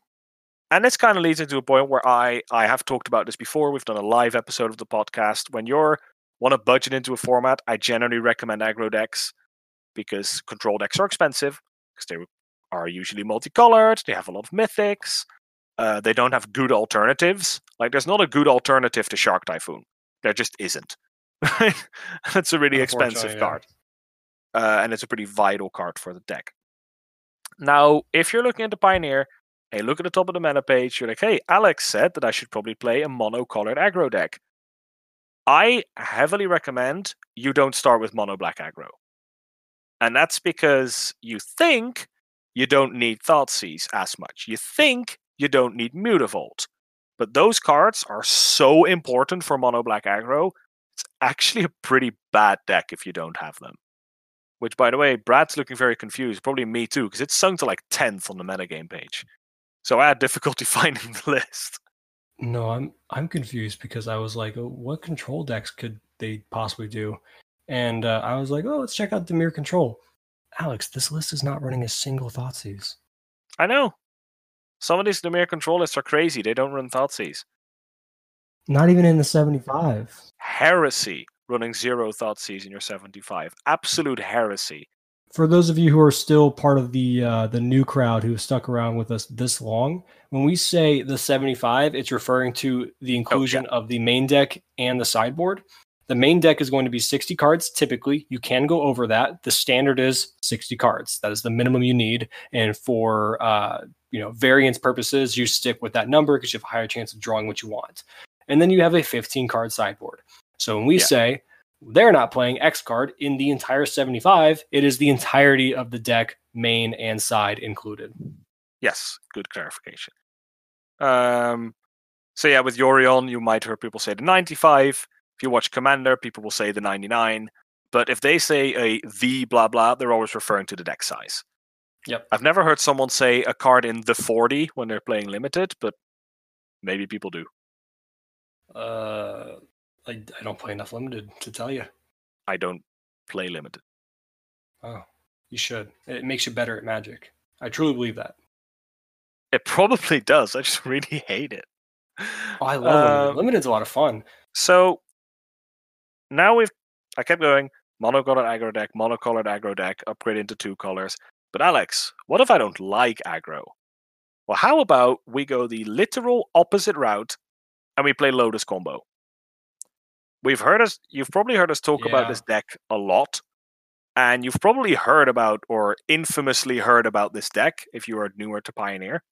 and this kind of leads into a point where I I have talked about this before. We've done a live episode of the podcast. When you're want to budget into a format, I generally recommend aggro decks because control decks are expensive because they are usually multicolored. They have a lot of mythics. Uh, they don't have good alternatives. Like there's not a good alternative to Shark Typhoon. There just isn't. That's a really expensive yeah. card, uh, and it's a pretty vital card for the deck. Now, if you're looking at the Pioneer, hey, look at the top of the meta page. You're like, hey, Alex said that I should probably play a mono-colored aggro deck. I heavily recommend you don't start with mono black aggro. And that's because you think you don't need Thoughtseize as much. You think you don't need Mutavault. But those cards are so important for mono black aggro, it's actually a pretty bad deck if you don't have them. Which, by the way, Brad's looking very confused. Probably me too, because it's sunk to like 10th on the metagame page. So I had difficulty finding the list. No, I'm I'm confused because I was like, oh, what control decks could they possibly do? And uh, I was like, oh, let's check out the mirror control. Alex, this list is not running a single Thoughtseize. I know. Some of these Dimir control lists are crazy. They don't run Thoughtseize. Not even in the 75. Heresy running zero thought Thoughtseize in your 75. Absolute heresy. For those of you who are still part of the uh, the new crowd who have stuck around with us this long, when we say the 75, it's referring to the inclusion of the main deck and the sideboard. The main deck is going to be 60 cards typically. You can go over that. The standard is 60 cards. That is the minimum you need. And for uh, you know variance purposes, you stick with that number because you have a higher chance of drawing what you want. And then you have a 15 card sideboard. So when we Yeah. say they're not playing X card in the entire 75, it is the entirety of the deck, main and side included. Yes, good clarification. Um, so yeah, with Yorion, you might hear people say the 95. If you watch Commander, people will say the 99. But if they say a the blah blah, they're always referring to the deck size. Yep. I've never heard someone say a card in the 40 when they're playing limited, but maybe people do. Uh, I, I don't play enough limited to tell you. I don't play limited. Oh, you should. It makes you better at Magic. I truly believe that. It probably does. I just really hate it. Oh, I love Um, limited. Limited's a lot of fun. So now we've I kept going monocolored aggro deck, monocolored aggro deck, upgrade into two colors. But Alex, what if I don't like aggro? Well, how about we go the literal opposite route and we play Lotus combo? We've heard us you've probably heard us talk about this deck a lot. And you've probably heard about or infamously heard about this deck if you are newer to Pioneer.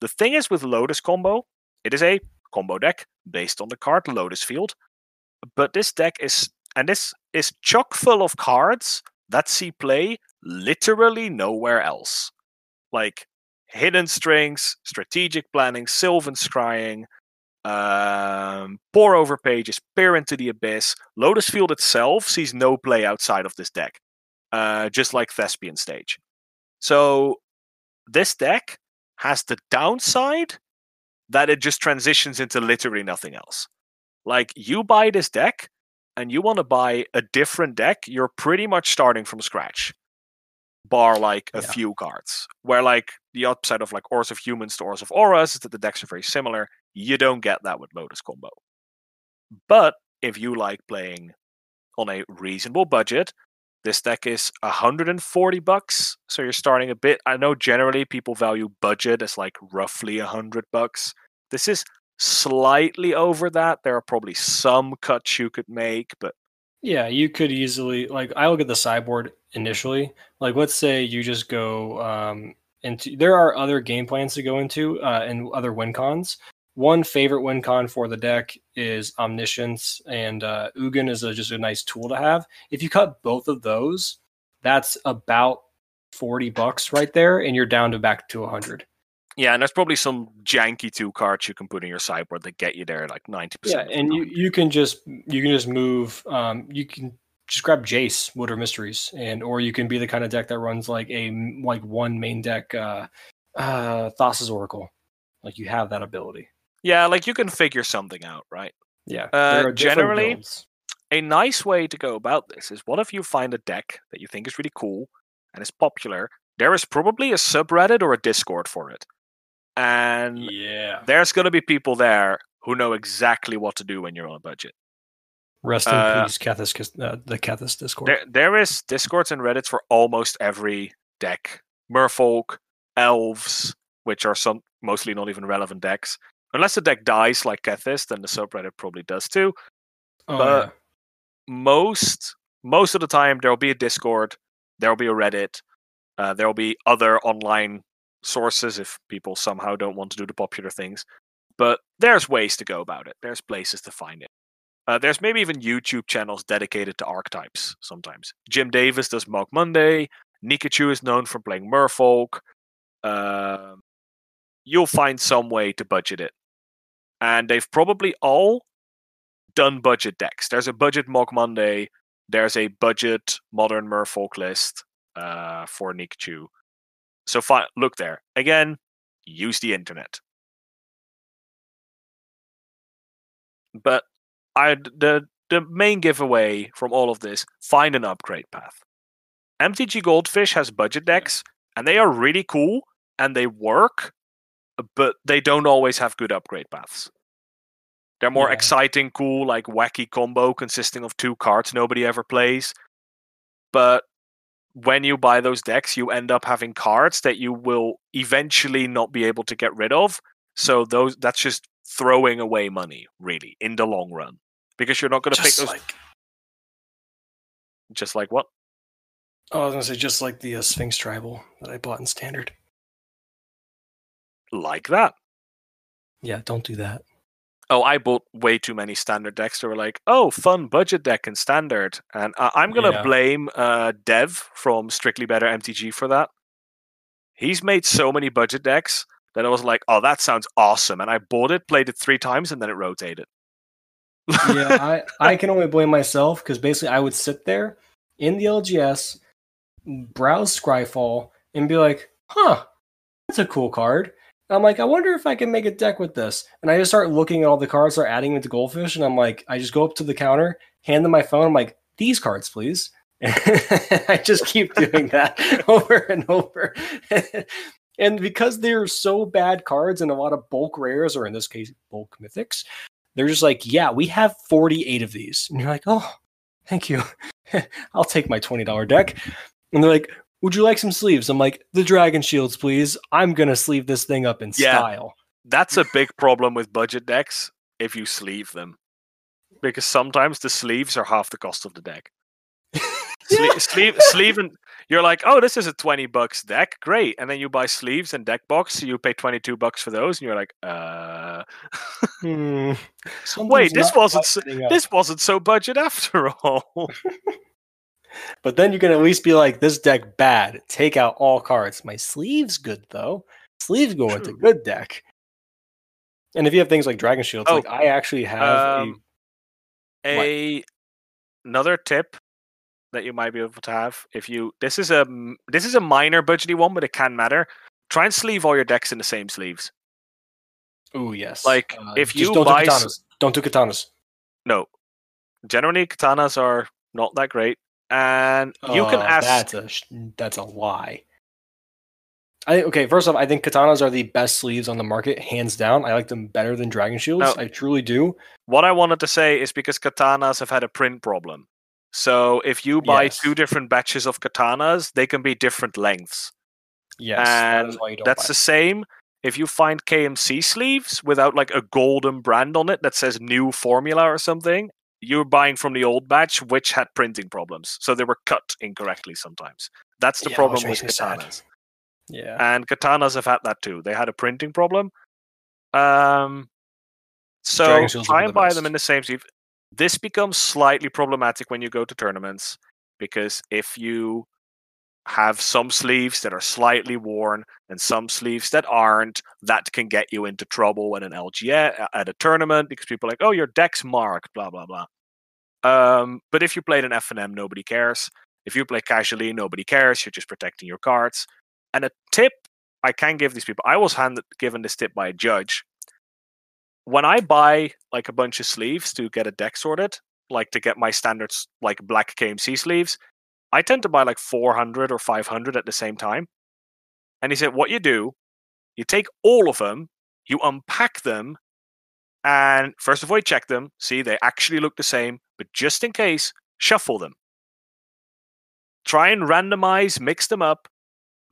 The thing is with Lotus combo, it is a combo deck based on the card Lotus Field. But this deck is, and this is chock full of cards that see play literally nowhere else. Like Hidden Strings, Strategic Planning, Sylvan Scrying, um, pour over pages, peer into the abyss. Lotus Field itself sees no play outside of this deck, uh, just like Thespian Stage. So this deck has the downside that it just transitions into literally nothing else. Like you buy this deck and you want to buy a different deck, you're pretty much starting from scratch. Bar like a Yeah. few cards. Where like the upside of like Ors of Humans to Ors of Auras is that the decks are very similar. You don't get that with Lotus combo. But if you like playing on a reasonable budget, this deck is 140 bucks. So you're starting a bit. I know generally people value budget as like roughly 100 bucks. This is slightly over that. There are probably some cuts you could make, but Yeah, you could easily like I look at the sideboard initially. Like let's say you just go um into there are other game plans to go into uh and other win cons. One favorite win con for the deck is Omniscience and uh Ugin is a, just a nice tool to have. If you cut both of those, that's about 40 bucks right there and you're down to back to 100. yeah, and there's probably some janky two cards you can put in your sideboard that get you there like 90%. Yeah, and you you can just you can just move. Um, you can just grab Jace, Wielder of Mysteries, and or you can be the kind of deck that runs like a like one main deck, uh, uh, Thassa's Oracle. Like you have that ability. Yeah, like you can figure something out, right? Yeah. Uh, there are different generally- builds. a nice way to go about this is what if you find a deck that you think is really cool and is popular? There is probably a subreddit or a Discord for it. And yeah. there's going to be people there who know exactly what to do when you're on a budget. Rest in uh, peace, Kethis, uh, the Kethis Discord. There, there is Discords and Reddits for almost every deck. Merfolk, Elves, which are some mostly not even relevant decks. Unless the deck dies like Kethis, then the subreddit probably does too. oh, but- yeah. most most of the time there'll be a discord there'll be a reddit uh, there'll be other online sources if people somehow don't want to do the popular things. But there's ways to go about it. There's places to find it. Uh, there's maybe even youtube channels dedicated to archetypes sometimes. Jim davis does mock monday. Nikachu is known for playing merfolk. Um, you'll find some way to budget it and they've probably all done budget decks. There's a budget Mog Monday. There's a budget modern Merfolk list uh, for Nikachu. So fi- look there again. Use the internet. But I the the main giveaway from all of this: find an upgrade path. MTG Goldfish has budget decks, and they are really cool and they work, but they don't always have good upgrade paths. They're more Yeah. exciting, cool, like wacky combo consisting of two cards nobody ever plays. But when you buy those decks, you end up having cards that you will eventually not be able to get rid of. So those that's just throwing away money, really, in the long run. Because you're not going to pick those like just like what? oh, I was gonna say just like the uh, Sphinx Tribal that I bought in Standard. Like that. Yeah, don't do that. Oh, I bought way too many standard decks. They were like, "Oh, fun budget deck and standard," and I- I'm gonna Yeah. blame uh, Dev from Strictly Better MTG for that. He's made so many budget decks that I was like, "Oh, that sounds awesome," and I bought it, played it three times, and then it rotated. yeah, I, I can only blame myself because basically I would sit there in the LGS, browse Scryfall, and be like, huh, that's a cool card. And I'm like, I wonder if I can make a deck with this. And I just start looking at all the cards, start adding them to Goldfish, and I'm like, I just go up to the counter, hand them my phone, I'm like, these cards, please. And I just keep doing that over and over. and because they're so bad cards and a lot of bulk rares, or in this case, bulk mythics, they're just like, yeah, we have 48 of these. And you're like, oh, thank you. I'll take my $20 deck. And they're like, would you like some sleeves? I'm like, the dragon shields, please. I'm going to sleeve this thing up in Yeah. style. That's a big problem with budget decks if you sleeve them, because sometimes the sleeves are half the cost of the deck. Sle- sleeve, sleeve, and you're like, oh, this is a twenty bucks deck, great. And then you buy sleeves and deck box, you pay twenty two bucks for those, and you're like, uh, Hmm. wait, this wasn't so, this wasn't so budget after all. But then you can at least be like, this deck bad. Take out all cards. My sleeve's good though. Sleeves go into True. good deck. And if you have things like Dragon Shields, Oh, like I actually have um, a another tip that you might be able to have if you this is a this is a minor budgety one but it can matter try and sleeve all your decks in the same sleeves oh yes. like, Uh, if you don't buy do katanas. don't do katanas. no generally katanas are not that great and you can Oh, ask That's a that's a lie. I okay. First off, I think katanas are the best sleeves on the market, hands down. I like them better than Dragon Shields. No. I truly do. what i wanted to say is because katanas have had a print problem so if you buy Yes. two different batches of katanas they can be different lengths Yes, And why you don't That's the same. If you find KMC sleeves without like a golden brand on it that says new formula or something, you're buying from the old batch, which had printing problems. So they were cut incorrectly sometimes. That's the Yeah, problem with me sad. katanas. Yeah. And katanas have had that too. They had a printing problem. Um, so Dragon Shields would try and buy best. them in the same sleeve. This becomes slightly problematic when you go to tournaments because if you have some sleeves that are slightly worn and some sleeves that aren't, that can get you into trouble at an LGS at a tournament because people are like, oh, your deck's marked, blah blah blah. Um, but if you played an FNM, nobody cares. If you play casually, nobody cares. You're just protecting your cards. And a tip I can give these people, I was handed given this tip by a judge. When I buy like a bunch of sleeves to get a deck sorted, like to get my standards like black KMC sleeves, I tend to buy like 400 or 500 at the same time. And he said, What you do, you take all of them, you unpack them, and first of all, you check them, see they actually look the same, but just in case, shuffle them. Try and randomize, mix them up,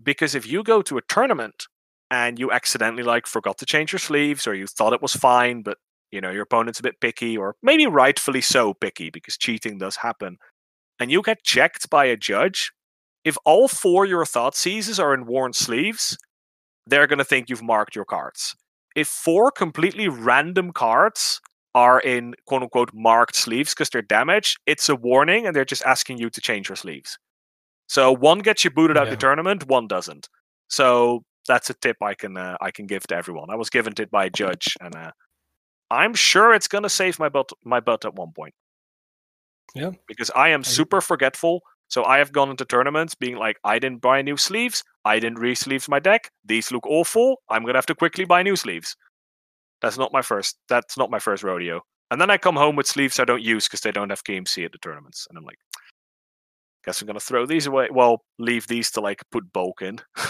because if you go to a tournament and you accidentally like forgot to change your sleeves or you thought it was fine, but you know your opponent's a bit picky, or maybe rightfully so picky because cheating does happen and you get checked by a judge, if all four your Thoughtseizes are in worn sleeves, they're going to think you've marked your cards. If four completely random cards are in quote unquote marked sleeves because they're damaged, it's a warning and they're just asking you to change your sleeves. So one gets you booted out of the tournament, one doesn't. So that's a tip I can uh, I can give to everyone. I was given it by a judge, and uh, I'm sure it's going to save my butt my butt at one point Yeah. because I am super forgetful. So I have gone into tournaments being like, I didn't buy new sleeves. I didn't re-sleeve my deck. These look awful. I'm gonna have to quickly buy new sleeves. That's not my first. That's not my first rodeo. And then I come home with sleeves I don't use because they don't have KMC at the tournaments, and I'm like, guess I'm gonna throw these away. Well, leave these to like put bulk in.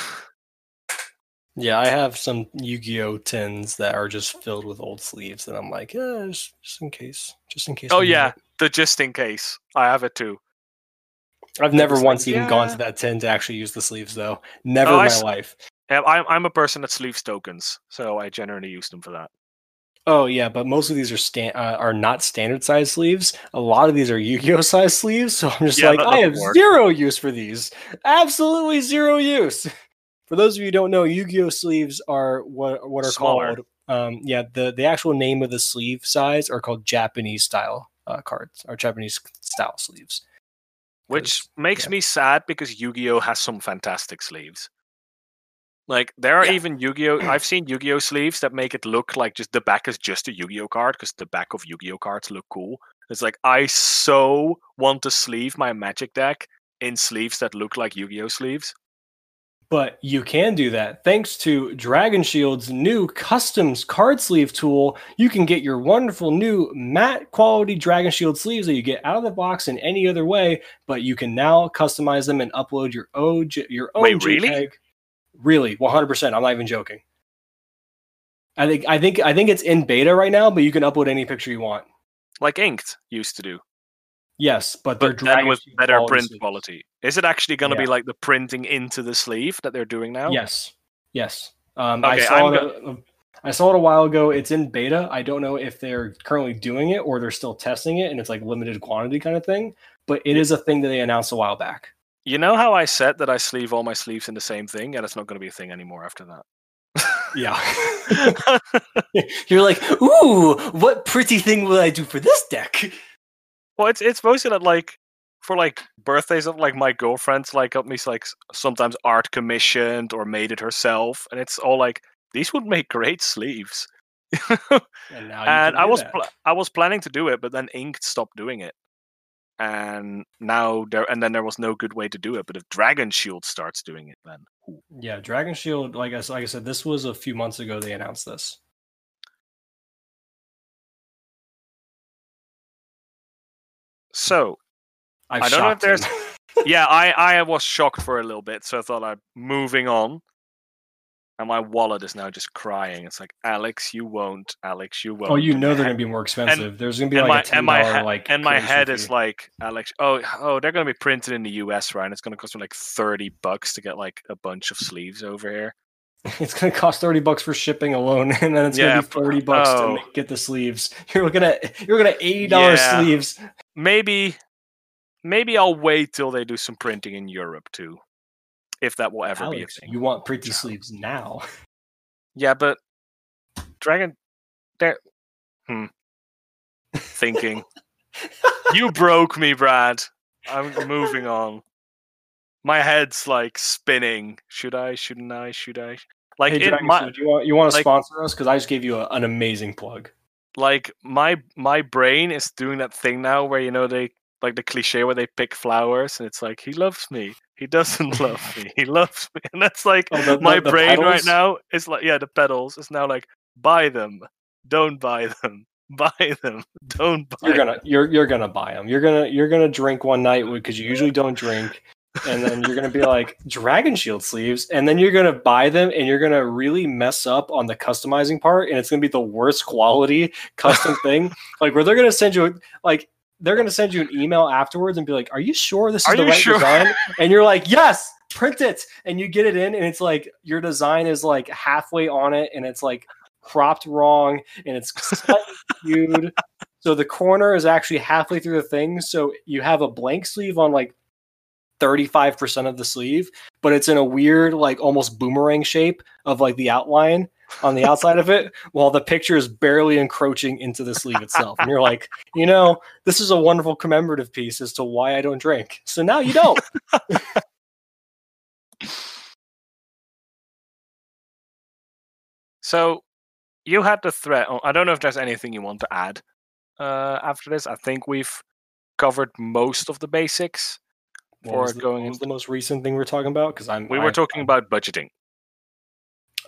Yeah, I have some Yu-Gi-Oh tins that are just filled with old sleeves, and I'm like, yeah, just, just in case, just in case. oh yeah, it." The just in case. I have it too. I've never just like, once even gone to that tin to actually use the sleeves, though. Never Oh, in my s- life. Yeah, I'm I'm a person that sleeves tokens, so I generally use them for that. Oh yeah, but most of these are stan- uh, are not standard size sleeves. A lot of these are Yu-Gi-Oh size sleeves, so I'm just Yeah, like, I have work. zero use for these. Absolutely zero use. For those of you who don't know, Yu-Gi-Oh sleeves are what what are Smaller. called. Um, yeah, the the actual name of the sleeve size are called Japanese style uh, cards or Japanese style sleeves. Which makes yeah. me sad because Yu-Gi-Oh has some fantastic sleeves. Like there are Yeah. even Yu-Gi-Oh. I've seen Yu-Gi-Oh sleeves that make it look like just the back is just a Yu-Gi-Oh card because the back of Yu-Gi-Oh cards look cool. It's like I so want to sleeve my Magic deck in sleeves that look like Yu-Gi-Oh sleeves. But you can do that thanks to Dragon Shield's new customs card sleeve tool. You can get your wonderful new matte quality Dragon Shield sleeves that you get out of the box in any other way, but you can now customize them and upload your own your own Wait, really? JPEG. Really, 100%. I'm not even joking. I think I think I think it's in beta right now, but you can upload any picture you want. Like Inked used to do, Yes, but they're but then with better print sleeves. quality. Is it actually going to be like the printing into the sleeve that they're doing now? Yes. Yes. Um, I Okay, saw I'm it. a- I saw it a while ago. It's in beta. I don't know if they're currently doing it or they're still testing it, and it's like limited quantity kind of thing. But it is a thing that they announced a while back. You know how I said that I sleeve all my sleeves in the same thing, and it's not going to be a thing anymore after that. Yeah. You're like, ooh, what pretty thing will I do for this deck? Well, it's it's mostly that like for like birthdays of like my girlfriends like got me like sometimes art commissioned or made it herself, and it's all like these would make great sleeves. And and I was pl- I was planning to do it, but then Ink stopped doing it, and now there and then there was no good way to do it. But if Dragon Shield starts doing it, then ooh. yeah, Dragon Shield. Like I like I said, this was a few months ago. They announced this. So I've I don't know if there's- yeah, I I was shocked for a little bit, so I thought I'm moving on. And my wallet is now just crying. It's like Alex, you won't. Alex, you oh, won't. oh, you know they're gonna be more expensive. There's gonna be like my a ten and my like and my head is like Alex. Oh, oh, they're gonna be printed in the U.S. right? And it's gonna cost me like thirty bucks to get like a bunch of sleeves over here. it's gonna cost thirty bucks for shipping alone, and then it's Yeah, gonna be forty bucks oh. to get the sleeves. You're looking at you're looking at eighty dollars Yeah. sleeves. Maybe, maybe I'll wait till they do some printing in Europe too, if that will ever Alex, be a thing. you want pretty sleeves now? Yeah, but Dragon, there. Hmm. Thinking. you broke me, Brad. I'm moving on. My head's like spinning. Should I? Shouldn't I? Should I? Like hey, Dragon my, you want you want to like- sponsor us? Because I just gave you a, an amazing plug. like my my brain is doing that thing now where you know they like the cliche where they pick flowers and it's like he loves me he doesn't love me he loves me and that's like Oh, the- my the- the brain right now is like yeah the petals is now like buy them don't buy them buy them don't buy You're gonna you're you're gonna buy them. You're gonna you're gonna drink one night because you usually don't drink, and then you're gonna be like Dragon Shield sleeves, and then you're gonna buy them, and you're gonna really mess up on the customizing part, and it's gonna be the worst quality custom thing. Like where they're gonna send you like they're gonna send you an email afterwards and be like, "Are you sure this is Are the right sure?" design?" And you're like, "Yes." Print it, and you get it in, and it's like your design is like halfway on it, and it's like cropped wrong, and it's skewed. So the corner is actually halfway through the thing. So you have a blank sleeve on like 35% of the sleeve, but it's in a weird, like almost boomerang shape of like the outline on the outside of it, while the picture is barely encroaching into the sleeve itself. And you're like, you know, this is a wonderful commemorative piece as to why I don't drink. So now you don't. so you had the threat oh, i don't know if there's anything you want to add uh after this i think we've covered most of the basics What for the, going what was into the most recent thing we're talking about? Because I'm we were I'm- talking about budgeting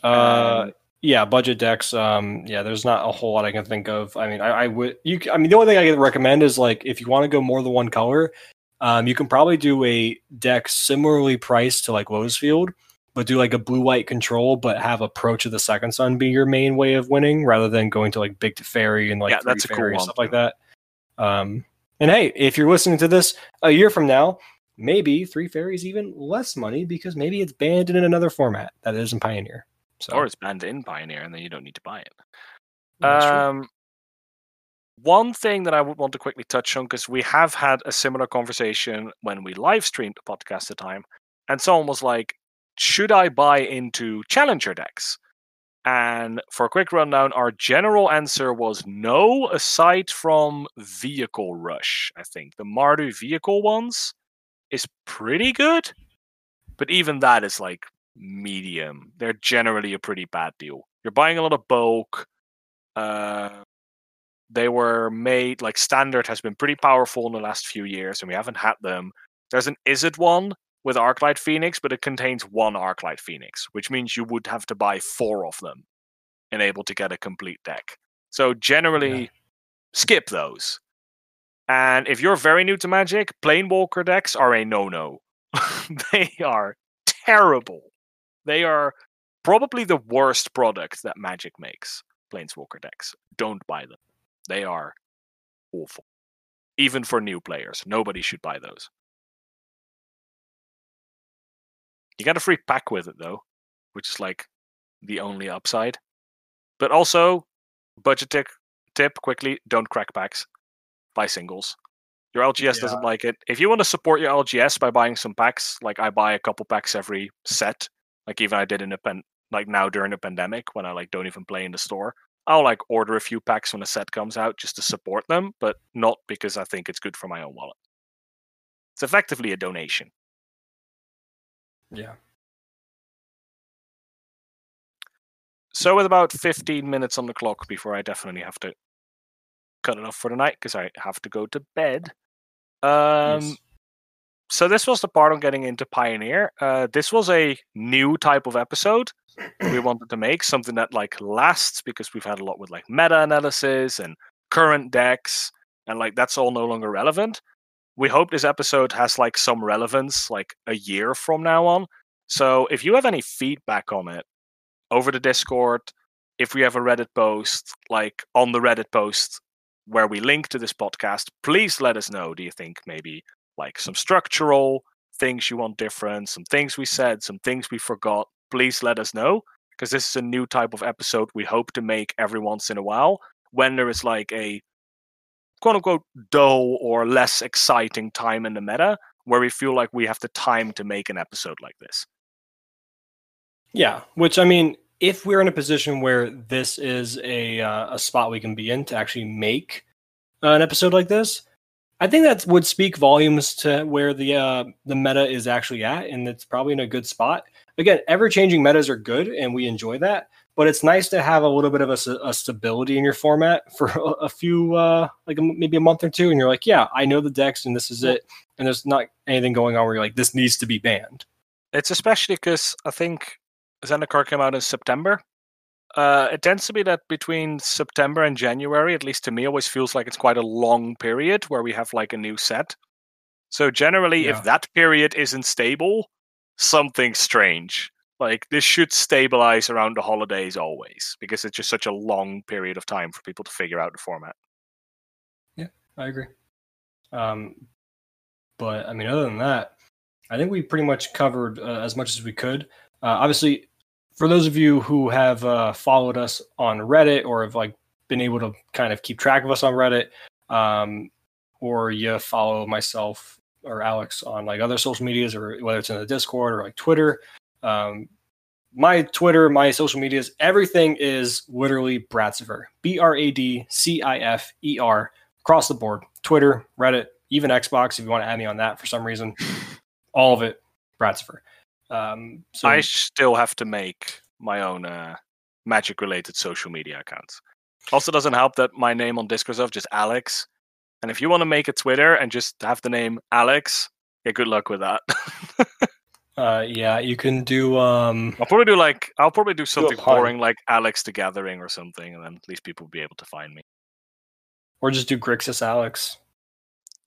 Uh, Um, yeah, budget decks. Um, yeah, there's not a whole lot I can think of. I mean, I, I would you. I mean, the only thing I can recommend is like if you want to go more than one color, um, you can probably do a deck similarly priced to like Lotus Field, but do like a blue white control, but have approach of the second sun be your main way of winning rather than going to like big Teferi and like Yeah, that's a cool and one stuff like that. Um, and hey, if you're listening to this a year from now, maybe Teferi's even less money because maybe it's banned in another format that isn't Pioneer. So or it's banned in pioneer and then you don't need to buy it that's true. Um, one thing that I would want to quickly touch on because we have had a similar conversation when we live streamed a podcast at the time, and someone was like, "Should I buy into challenger decks?" And for a quick rundown, our general answer was no, aside from Vehicle Rush. I think the Mardu Vehicle ones is pretty good, but even that is like medium. They're generally a pretty bad deal. You're buying a lot of bulk. Uh, they were made like standard has been pretty powerful in the last few years, and we haven't had them. There's an Izzet one with Arclight Phoenix, but it contains one Arclight Phoenix, which means you would have to buy four of them and able to get a complete deck. So generally, skip those. And if you're very new to Magic, Planeswalker decks are a no-no. they are terrible. They are probably the worst product that Magic makes. Planeswalker decks. Don't buy them. They are awful. Even for new players. Nobody should buy those. You get a free pack with it though, which is like the only upside. But also, budget tip quickly, don't crack packs. Buy singles. Your LGS doesn't like it. If you want to support your LGS by buying some packs, like I buy a couple packs every set, like even I did in a pen like now during the pandemic when I like don't even play in the store. I'll like order a few packs when a set comes out just to support them, but not because I think it's good for my own wallet. It's effectively a donation. Yeah. So with about 15 minutes on the clock before I definitely have to cut it off for the night because I have to go to bed. Um, Yes. so this was the part on getting into Pioneer. Uh, this was a new type of episode we wanted to make, something that like lasts because we've had a lot with like meta analysis and current decks, and like that's all no longer relevant. We hope this episode has like some relevance like a year from now on. So if you have any feedback on it over the Discord, if we have a Reddit post, like on the Reddit post where we link to this podcast, please let us know. Do you think maybe like some structural things you want different, some things we said, some things we forgot? Please let us know because this is a new type of episode we hope to make every once in a while when there is like a quote unquote dull or less exciting time in the meta where we feel like we have the time to make an episode like this. Yeah, which I mean, if we're in a position where this is a uh, a spot we can be in to actually make uh, an episode like this, I think that would speak volumes to where the uh, the meta is actually at, and it's probably in a good spot. Again, ever changing metas are good, and we enjoy that. But it's nice to have a little bit of a stability in your format for a, a few, uh, like a maybe a month or two, and you're like, yeah, I know the decks, and this is it, and there's not anything going on where you're like, this needs to be banned. It's especially because I think Zendikar came out in September. Uh, it tends to be that between September and January, at least to me, always feels like it's quite a long period where we have like a new set. So generally, Yeah. if that period isn't stable, something strange. Like this should stabilize around the holidays always, because it's just such a long period of time for people to figure out the format. Yeah, I agree. Um, but I mean, other than that, I think we pretty much covered uh, as much as we could. Uh, obviously, for those of you who have uh, followed us on Reddit or have like been able to kind of keep track of us on Reddit, um, or you follow myself or Alex on like other social medias, or whether it's in the Discord or like Twitter. Um, my Twitter, my social medias, everything is literally Bradcifer. B R A D C I F E R across the board Twitter, Reddit, even Xbox, if you want to add me on that for some reason. All of it, Bradcifer. Um, so I still have to make my own uh, magic related social media accounts. Also, doesn't help that my name on Discord is just Alex. And if you want to make a Twitter and just have the name Alex, yeah, good luck with that. uh, yeah, you can do. Um, I'll probably do like I'll probably do something pun. boring like Alex the Gathering or something, and then at least people will be able to find me. or just do Grixis Alex.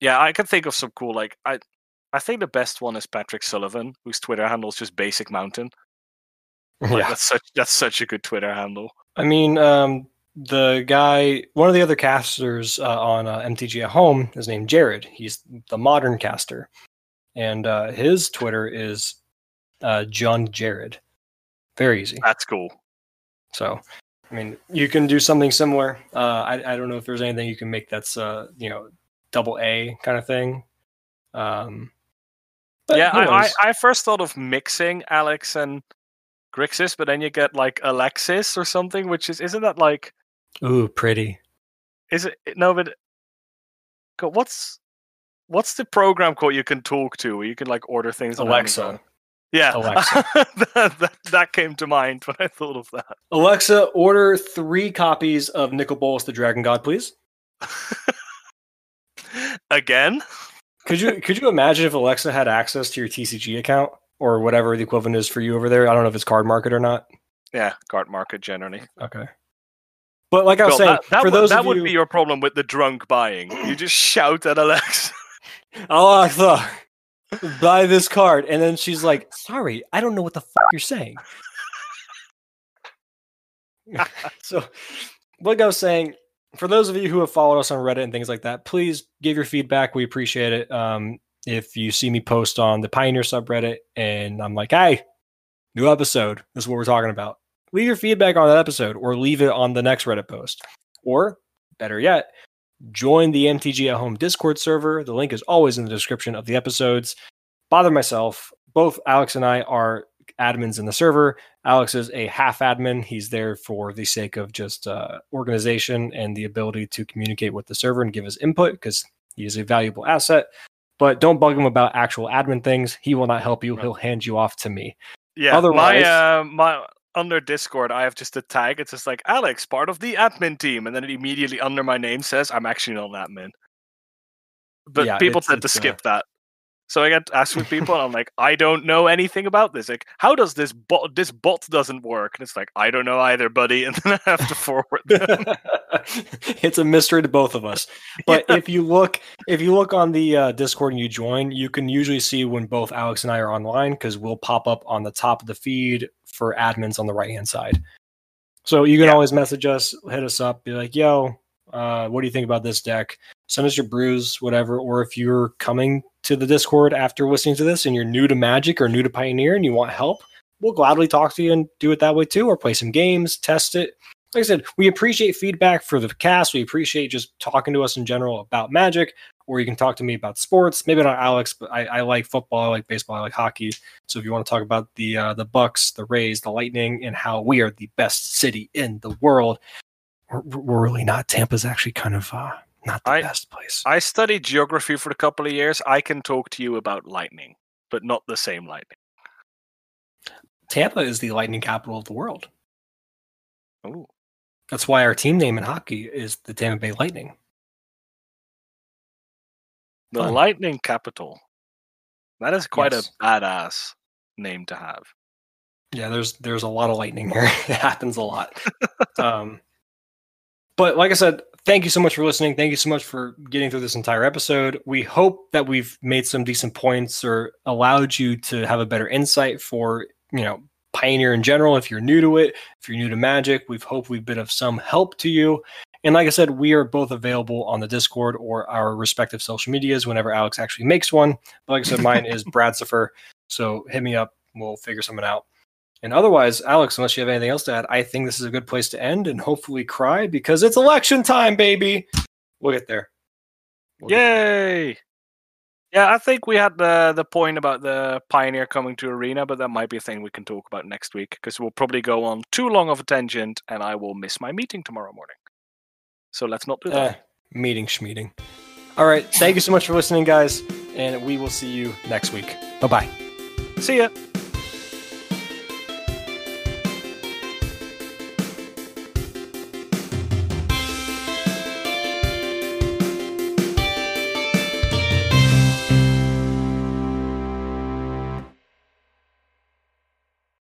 Yeah, I can think of some cool like I. I think the best one is Patrick Sullivan, whose Twitter handle is just Basic Mountain. Like, Yeah, that's such that's such a good Twitter handle. I mean, um, the guy, one of the other casters uh, on uh, MTG at Home is named Jared. He's the modern caster, and uh, his Twitter is uh, John Jared. Very easy. That's cool. So, I mean, you can do something similar. Uh, I, I don't know if there's anything you can make that's uh, you know double A kind of thing. Um, but yeah, I, I. I first thought of mixing Alex and Grixis, but then you get like Alexis or something, which is isn't that like Ooh, pretty. is it no but God, what's what's the program called you can talk to where you can like order things Alexa. Amazon? Yeah, Alexa. that, that, that came to mind when I thought of that. Alexa, order three copies of Nicol Bolas, the Dragon God, please. Again, Could you could you imagine if Alexa had access to your TCG account or whatever the equivalent is for you over there? I don't know if it's card market or not. yeah, card market generally. Okay. But like I was Well, saying, that, that for would, those that would you, be your problem with the drunk buying. You just shout at Alexa. Alexa, buy this card, and then she's like, "Sorry, I don't know what the fuck you're saying." so, like I was saying, for those of you who have followed us on Reddit and things like that, please give your feedback. We appreciate it. Um, if you see me post on the Pioneer subreddit and I'm like, "Hey, new episode. This is what we're talking about," leave your feedback on that episode, or leave it on the next Reddit post, or better yet, join the MTG at Home Discord server. The link is always in the description of the episodes. Bother myself. Both Alex and I are admins in the server. Alex is a half admin. He's there for the sake of just uh, organization and the ability to communicate with the server and give his input because he is a valuable asset. But don't bug him about actual admin things. He will not help you. He'll hand you off to me. Yeah, Otherwise- my uh, my under Discord, I have just a tag. It's just like Alex, part of the admin team, and then it immediately under my name says I'm actually not an admin. But Yeah, people tend to uh, skip that. So I get asked with people, and I'm like, I don't know anything about this. Like, how does this bot? This bot doesn't work, and it's like, I don't know either, buddy. And then I have to forward them. it's a mystery to both of us. But if you look, if you look on the uh, Discord and you join, you can usually see when both Alex and I are online because we'll pop up on the top of the feed for admins on the right hand side. So you can Yeah. always message us, hit us up, be like, "Yo, uh, what do you think about this deck?" Send us your brews, whatever. Or if you're coming to the Discord after listening to this and you're new to Magic or new to Pioneer and you want help, we'll gladly talk to you and do it that way too, or play some games, test it like I said, we appreciate feedback for the cast. We appreciate just talking to us in general about magic, or you can talk to me about sports. Maybe not Alex, but I, I like football, I like baseball, I like hockey. So if you want to talk about the uh, the Bucs, the Rays, the Lightning, and how we are the best city in the world, we're, we're really not. Tampa's actually kind of uh, not the I- best place. I studied geography for a couple of years. I can talk to you about lightning, but not the same lightning. Tampa is the lightning capital of the world. Oh. That's why our team name in hockey is the Tampa Bay Lightning. The Fun. lightning capital. That is quite Yes. a badass name to have. Yeah, there's there's a lot of lightning here. it happens a lot. um, but like I said, thank you so much for listening. Thank you so much for getting through this entire episode. We hope that we've made some decent points or allowed you to have a better insight for you know Pioneer in general. If you're new to it, if you're new to Magic, we've hoped we've been of some help to you. And like I said, we are both available on the Discord or our respective social medias whenever Alex actually makes one. But like I said, mine is Bradcifer. So hit me up. We'll figure something out. And otherwise, Alex, unless you have anything else to add, I think this is a good place to end and hopefully cry because it's election time, baby. We'll get there. We'll get there. Yay! Yeah, I think we had the the point about the pioneer coming to arena, but that might be a thing we can talk about next week because we'll probably go on too long of a tangent, and I will miss my meeting tomorrow morning. So let's not do that. Eh, meeting schmeeting. All right. Thank you so much for listening, guys. And we will see you next week. Bye bye. See ya.